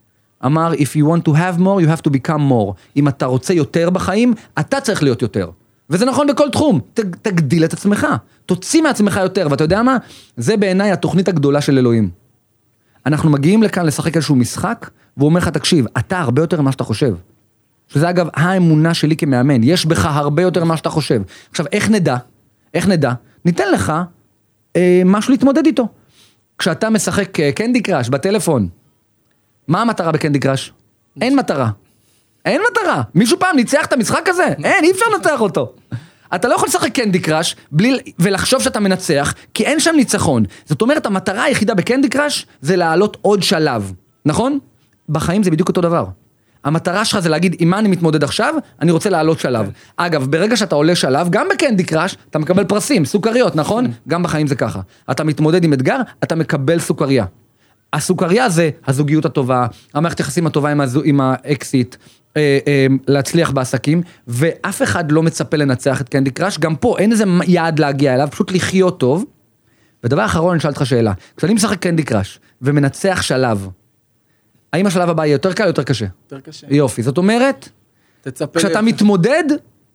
אמר, If you want to have more, you have to become more. אם אתה רוצה יותר בחיים, אתה צריך להיות יותר. וזה נכון בכל תחום, ת, תגדיל את עצמך, תוציא מעצמך יותר, ואתה יודע מה? זה בעיניי התוכנית הגדולה של אלוהים. אנחנו מגיעים לכאן לשחק איזשהו משחק, והוא אומר לך, תקשיב, אתה הרבה יותר ממה שאתה חושב. שזה אגב האמונה שלי כמאמן, יש בך הרבה יותר ממה שאתה חושב. עכשיו, איך נדע? איך נדע? ניתן לך אה, משהו להתמודד איתו. כשאתה משחק אה, Candy Crush בטלפון, מה המטרה ב Candy Crush? אין מטרה. אין מטרה. מישהו פעם ניצח את המשחק הזה? אין, אי אפשר לנצח אותו. אתה לא יכול לשחק Candy Crush בלי, ולחשוב שאתה מנצח, כי אין שם ניצחון. זאת אומרת, המטרה היחידה ב Candy Crush זה לעלות עוד שלב, נכון? בחיים זה בדיוק אותו דבר. המטרה שלך זה להגיד, עם מה אני מתמודד עכשיו? אני רוצה לעלות שלב. אגב, ברגע שאתה עולה שלב, גם בקנדי קראש, אתה מקבל פרסים, סוכריות, נכון? גם בחיים זה ככה. אתה מתמודד עם אתגר, אתה מקבל סוכריה. הסוכריה זה הזוגיות הטובה, המערכת יחסים הטובה עם, הזו, עם האקסיט, אה, אה, להצליח בעסקים, ואף אחד לא מצפה לנצח את קנדי קראש, גם פה אין איזה יעד להגיע אליו, פשוט לחיות טוב. ודבר אחרון, אני אשאל אותך שאלה, כשאני משחק קנדי קראש ומנצח שלב, האם השלב הבא יהיה יותר קל או יותר קשה? יותר קשה. יופי, זאת אומרת. כשאתה מתמודד,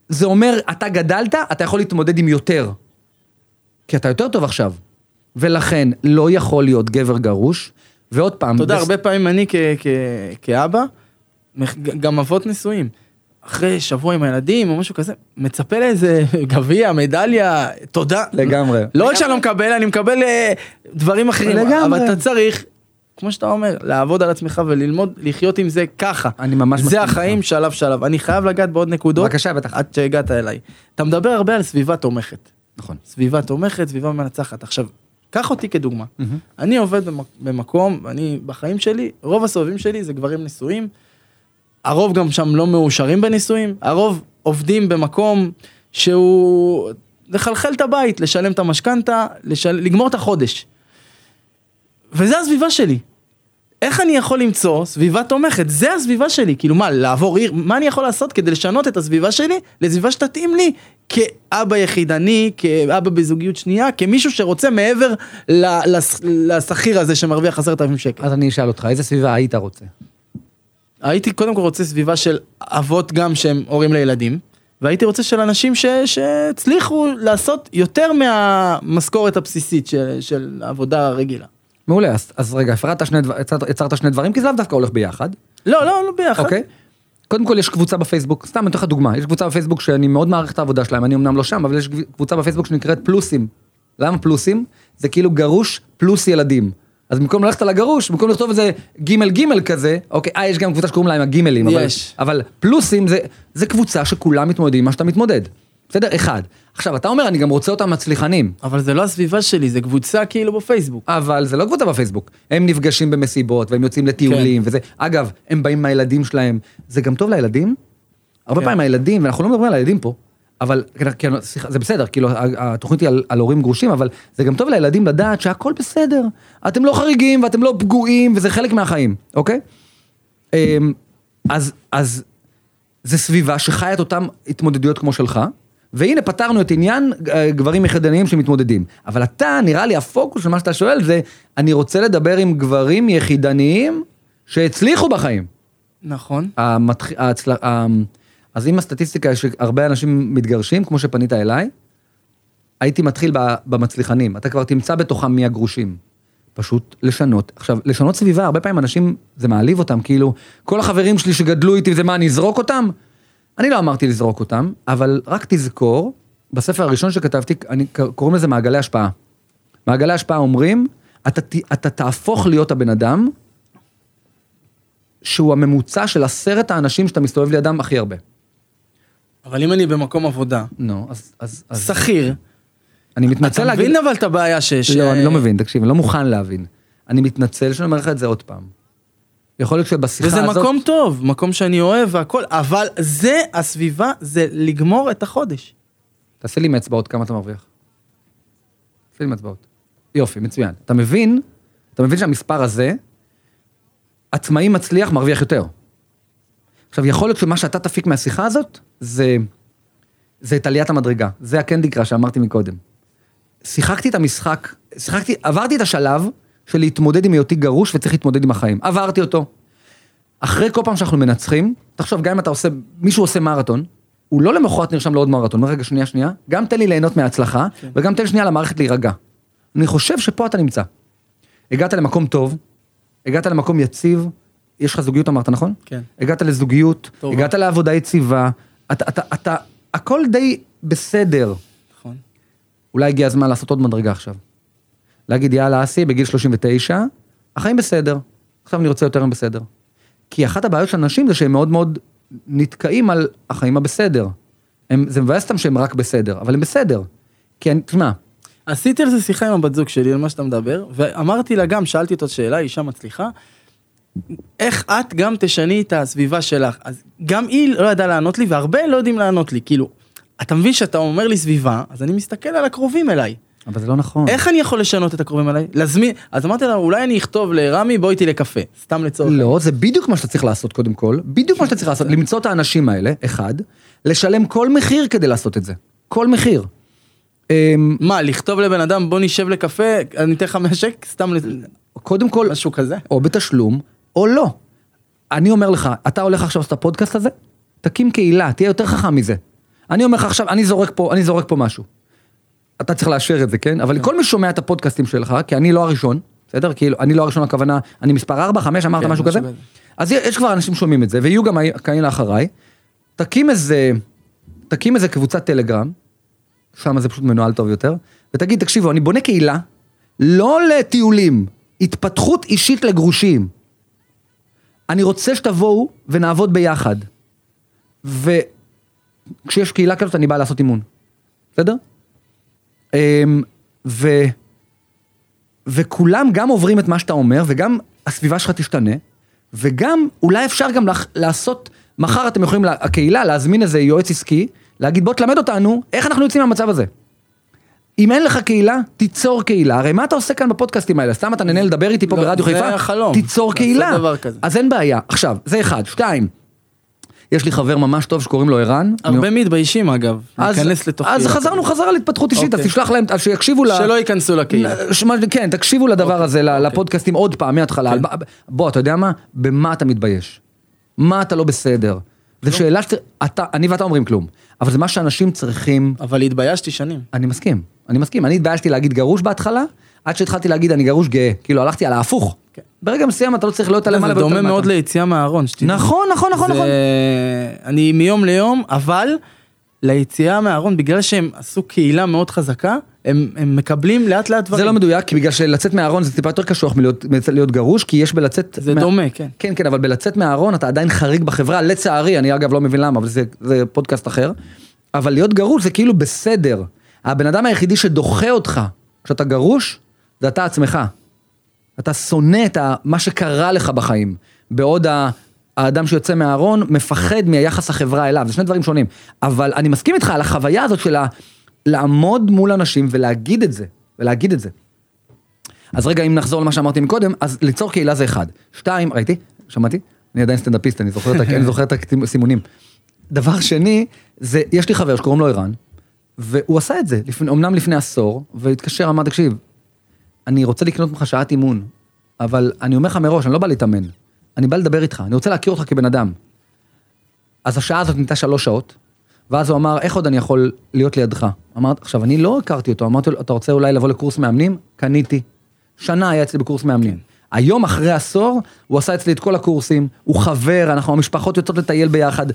זה אומר, אתה גדלת, אתה יכול להתמודד עם יותר. כי אתה יותר טוב עכשיו. ולכן, לא יכול להיות גבר גרוש, ועוד פעם, אתה יודע, הרבה פעמים אני כ- כ- כאבא, גם אבות נשואים. אחרי שבוע עם הילדים או משהו כזה, מצפה לאיזה גביע, מדליה, תודה. לגמרי. לא רק שאני לא מקבל, אני מקבל אה, דברים אחרים. לגמרי. אבל אתה צריך, כמו שאתה אומר, לעבוד על עצמך וללמוד לחיות עם זה ככה. אני ממש מסכים זה. החיים שלב שלב. אני חייב לגעת בעוד נקודות. בבקשה, בטח. עד שהגעת אליי. אתה מדבר הרבה על סביבה תומכת. נכון. סביבה תומכת, סביבה מנצחת. עכשיו, קח אותי כדוגמה. אני עובד במק- במקום, אני בחיים שלי, רוב הסובבים שלי זה גברים נשואים. הרוב גם שם לא מאושרים בנישואים, הרוב עובדים במקום שהוא לחלחל את הבית, לשלם את המשכנתה, לשל... לגמור את החודש. וזה הסביבה שלי. איך אני יכול למצוא סביבה תומכת? זה הסביבה שלי, כאילו מה, לעבור עיר? מה אני יכול לעשות כדי לשנות את הסביבה שלי לסביבה שתתאים לי כאבא יחידני, כאבא בזוגיות שנייה, כמישהו שרוצה מעבר לשכיר הזה שמרוויח עשרת אלפים שקל. אז אני אשאל אותך, איזה סביבה היית רוצה? הייתי קודם כל רוצה סביבה של אבות גם שהם הורים לילדים, והייתי רוצה של אנשים ש- שהצליחו לעשות יותר מהמשכורת הבסיסית של, של עבודה רגילה. מעולה, אז, אז רגע, הפרעת שני דבר, יצרת, יצרת שני דברים, כי זה לאו דווקא הולך ביחד, לא, לא, לא ביחד. אוקיי? קודם כל יש קבוצה בפייסבוק, סתם אני אתן לך דוגמה, יש קבוצה בפייסבוק שאני מאוד מעריך את העבודה שלהם, אני אמנם לא שם, אבל יש קבוצה בפייסבוק שנקראת פלוסים. למה פלוסים? זה כאילו גרוש פלוס ילדים. אז במקום ללכת על הגרוש, במקום לכתוב איזה גימל גימל כזה, אוקיי, אה, יש גם קבוצה שקוראים להם הגימלים, אבל, יש. אבל פלוסים זה, זה קבוצה שכולם מתמודדים עם מה שאתה מתמודד. בסדר? אחד. עכשיו, אתה אומר, אני גם רוצה אותם מצליחנים. אבל זה לא הסביבה שלי, זה קבוצה כאילו בפייסבוק. אבל זה לא קבוצה בפייסבוק. הם נפגשים במסיבות, והם יוצאים לטיולים, כן. וזה. אגב, הם באים עם הילדים שלהם. זה גם טוב לילדים. הרבה כן. פעמים הילדים, ואנחנו לא מדברים על הילדים פה, אבל כן, כן, סליחה, זה בסדר, כאילו התוכנית היא על, על הורים גרושים, אבל זה גם טוב לילדים לדעת שהכל בסדר. אתם לא חריגים ואתם לא פגועים וזה חלק מהחיים, אוקיי? אמ, אז, אז זה סביבה שחיה את אותן התמודדויות כמו שלך, והנה פתרנו את עניין אה, גברים יחידניים שמתמודדים. אבל אתה, נראה לי הפוקוס של מה שאתה שואל זה, אני רוצה לדבר עם גברים יחידניים שהצליחו בחיים. נכון. המתח... ההצל... ה... אז אם הסטטיסטיקה יש שהרבה אנשים מתגרשים, כמו שפנית אליי, הייתי מתחיל במצליחנים, אתה כבר תמצא בתוכם מי הגרושים. פשוט לשנות. עכשיו, לשנות סביבה, הרבה פעמים אנשים, זה מעליב אותם, כאילו, כל החברים שלי שגדלו איתי, זה מה, אני אזרוק אותם? אני לא אמרתי לזרוק אותם, אבל רק תזכור, בספר הראשון שכתבתי, אני, קוראים לזה מעגלי השפעה. מעגלי השפעה אומרים, אתה, אתה תהפוך להיות הבן אדם שהוא הממוצע של עשרת האנשים שאתה מסתובב לידם הכי הרבה. אבל אם אני במקום עבודה, נו, אז, אז, אז שכיר, אני מתנצל אתה להגיד... מבין אבל את הבעיה שיש... לא, אני לא מבין, תקשיב, אני לא מוכן להבין. אני מתנצל שאני אומר לך את זה עוד פעם. יכול להיות שבשיחה וזה הזאת... מקום טוב, מקום שאני אוהב והכל, אבל זה, הסביבה, זה לגמור את החודש. תעשה לי עם האצבעות כמה אתה מרוויח. תעשה לי עם האצבעות. יופי, מצוין. אתה מבין, אתה מבין שהמספר הזה, עצמאי מצליח מרוויח יותר. עכשיו, יכול להיות שמה שאתה תפיק מהשיחה הזאת, זה, זה את עליית המדרגה. זה הקנדי קראש שאמרתי מקודם. שיחקתי את המשחק, שיחקתי, עברתי את השלב של להתמודד עם היותי גרוש וצריך להתמודד עם החיים. עברתי אותו. אחרי כל פעם שאנחנו מנצחים, תחשוב, גם אם אתה עושה, מישהו עושה מרתון, הוא לא למחרת נרשם לעוד מרתון, רגע שנייה שנייה, גם תן לי ליהנות מההצלחה, כן. וגם תן שנייה למערכת להירגע. אני חושב שפה אתה נמצא. הגעת למקום טוב, הגעת למקום יציב, יש לך זוגיות אמרת, נכון? כן. הגעת לזוגיות, טוב. הגעת לעבודה יציבה, אתה, אתה, אתה, הכל די בסדר. נכון. אולי הגיע הזמן לעשות עוד מדרגה עכשיו. להגיד, יאללה, אסי, בגיל 39, החיים בסדר. עכשיו אני רוצה יותר מבסדר. כי אחת הבעיות של אנשים זה שהם מאוד מאוד נתקעים על החיים הבסדר. הם, זה מבאס אותם שהם רק בסדר, אבל הם בסדר. כי אני, תשמע, עשיתי על זה שיחה עם הבת זוג שלי, על מה שאתה מדבר, ואמרתי לה גם, שאלתי אותה שאלה, אישה מצליחה, איך את גם תשני את הסביבה שלך? אז גם היא לא ידעה לענות לי, והרבה לא יודעים לענות לי, כאילו, אתה מבין שאתה אומר לי סביבה, אז אני מסתכל על הקרובים אליי. אבל זה לא נכון. איך אני יכול לשנות את הקרובים אליי? להזמין, אז אמרתי לה, אולי אני אכתוב לרמי, בוא איתי לקפה, סתם לצורך. לא, זה בדיוק מה שאתה צריך לעשות קודם כל, בדיוק מה שאתה צריך לעשות, למצוא את האנשים האלה, אחד, לשלם כל מחיר כדי לעשות את זה. כל מחיר. אמ, מה, לכתוב לבן אדם, בוא נשב לקפה, אני אתן לך 100 שקל, סתם לזה, קודם כל, משהו כזה? או בתשלום, או לא. אני אומר לך, אתה הולך עכשיו לעשות את הפודקאסט הזה, תקים קהילה, תהיה יותר חכם מזה. אני אומר לך עכשיו, אני זורק פה, אני זורק פה משהו. אתה צריך לאשר את זה, כן? אבל כל מי ששומע את הפודקאסטים שלך, כי אני לא הראשון, בסדר? כאילו, אני לא הראשון, הכוונה, אני מספר 4, 5, אמרת כן, משהו? כזה. אז יש כבר אנשים שומעים את זה, ויהיו גם כאלה אחריי. תקים איזה, תקים איזה קבוצת טלגרם, שם זה פשוט מנוהל טוב יותר, ותגיד, תקשיבו, אני בונה קהילה, לא לטיולים, התפתחות אישית לגרושים. אני רוצה שתבואו ונעבוד ביחד. וכשיש קהילה כזאת, אני בא לעשות אימון. בסדר? אמ, ו... וכולם גם עוברים את מה שאתה אומר, וגם הסביבה שלך תשתנה, וגם אולי אפשר גם לח- לעשות, מחר אתם יכולים, לה- הקהילה, להזמין איזה יועץ עסקי, להגיד בוא תלמד אותנו איך אנחנו יוצאים מהמצב הזה. אם אין לך קהילה, תיצור קהילה. הרי מה אתה עושה כאן בפודקאסטים האלה? סתם אתה נהנה לדבר איתי פה לא, ברדיו זה חיפה? החלום, תיצור קהילה. אז אין בעיה. עכשיו, זה אחד. שתיים, יש לי חבר ממש טוב שקוראים לו ערן. הרבה מתביישים אגב, אז, להיכנס לתוך... אז חזרנו. חזרה להתפתחות אישית, אז אוקיי. תשלח להם, אז שיקשיבו ל... שלא ייכנסו לקהילה. שמה- כן, תקשיבו לדבר הזה, ל- לפודקאסטים עוד פעם, מההתחלה. כן. על- בוא, אתה יודע מה? במה אתה מתבייש? מה אתה לא בסדר? זו שאלה שאתה, אני ואתה אומרים כלום, אבל זה מה שאנשים צריכים, אבל התביישתי שנים. אני מסכים, אני מסכים, אני התביישתי להגיד גרוש בהתחלה, עד שהתחלתי להגיד אני גרוש גאה, כאילו הלכתי על ההפוך. ברגע מסוים אתה לא צריך להיות על זה למעלה דומה ויותר מאוד. ליציאה מהארון. נכון, נכון, נכון, זה- נכון. אני מיום ליום, אבל ליציאה מהארון, בגלל שהם עשו קהילה מאוד חזקה, הם הם מקבלים לאט לאט דברים. זה לא מדויק, כי בגלל שלצאת מהארון זה טיפה יותר קשוח מלהיות להיות גרוש, כי יש בלצאת... זה מה- דומה, כן. כן, כן, אבל בלצאת מהארון אתה עדיין חריג בחברה, לצערי, אני אגב לא מבין למה, אבל זה, זה פודקאסט אחר. אבל להיות גרוש זה כאילו בסדר. הבן אדם היחידי שדוחה אותך כשאתה גרוש, זה אתה עצמך. אתה שונא את מה שקרה לך בחיים. בעוד ה... האדם שיוצא מהארון מפחד מיחס החברה אליו, זה שני דברים שונים. אבל אני מסכים איתך על החוויה הזאת של לעמוד מול אנשים ולהגיד את זה, ולהגיד את זה. אז רגע, אם נחזור למה שאמרתי מקודם, אז ליצור קהילה זה אחד. שתיים, ראיתי? שמעתי? אני עדיין סטנדאפיסט, אני זוכר את הסימונים. דבר שני, זה, יש לי חבר שקוראים לו ערן, והוא עשה את זה, לפני, אמנם לפני עשור, והתקשר, אמר, תקשיב, אני רוצה לקנות ממך שעת אימון, אבל אני אומר לך מראש, אני לא בא להתאמן, אני בא לדבר איתך, אני רוצה להכיר אותך כבן אדם. אז השעה הזאת נהייתה שלוש שעות, ואז הוא אמר, איך עוד אני יכול להיות לידך? אמרת, עכשיו, אני לא הכרתי אותו, אמרתי לו, אתה רוצה אולי לבוא לקורס מאמנים? קניתי. שנה היה אצלי בקורס מאמנים. היום, אחרי עשור, הוא עשה אצלי את כל הקורסים, הוא חבר, אנחנו, המשפחות יוצאות לטייל ביחד.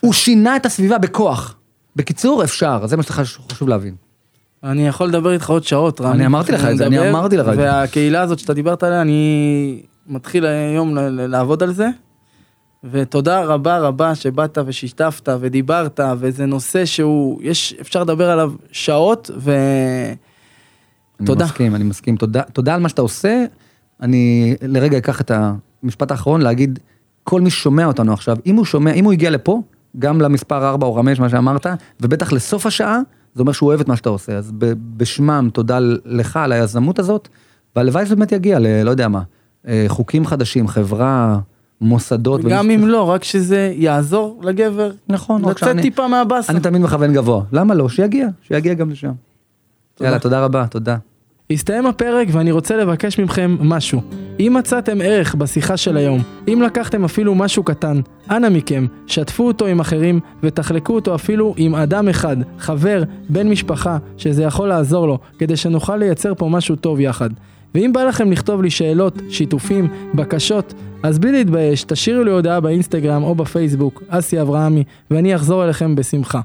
הוא שינה את הסביבה בכוח. בקיצור, אפשר, זה מה שחשוב להבין. אני יכול לדבר איתך עוד שעות, רמי. אני אמרתי לך את זה, אני אמרתי לך את זה. והקהילה הזאת שאתה דיברת עליה, אני מתחיל היום לעבוד על זה. ותודה רבה רבה שבאת ושיתפת ודיברת, וזה נושא שהוא, יש, אפשר לדבר עליו שעות, ו... אני תודה. מסכים, אני מסכים. תודה, תודה על מה שאתה עושה. אני לרגע אקח את המשפט האחרון להגיד, כל מי ששומע אותנו עכשיו, אם הוא שומע, אם הוא הגיע לפה, גם למספר 4 או 5, מה שאמרת, ובטח לסוף השעה, זה אומר שהוא אוהב את מה שאתה עושה. אז בשמם, תודה לך על היזמות הזאת, והלוואי שזה באמת יגיע ל... לא יודע מה, אה, חוקים חדשים, חברה, מוסדות. גם ומישהו- אם לא, רק שזה יעזור לגבר. נכון, רק לצאת שאני- טיפה מהבאסה. אני תמיד מכוון גבוה. למה לא? שיגיע, שיגיע גם לשם. יאללה, תודה רבה, תודה. הסתיים הפרק ואני רוצה לבקש מכם משהו. אם מצאתם ערך בשיחה של היום, אם לקחתם אפילו משהו קטן, אנא מכם, שתפו אותו עם אחרים ותחלקו אותו אפילו עם אדם אחד, חבר, בן משפחה, שזה יכול לעזור לו, כדי שנוכל לייצר פה משהו טוב יחד. ואם בא לכם לכתוב לי שאלות, שיתופים, בקשות, אז בלי להתבייש, תשאירו לי הודעה באינסטגרם או בפייסבוק, אסי אברהמי, ואני אחזור אליכם בשמחה.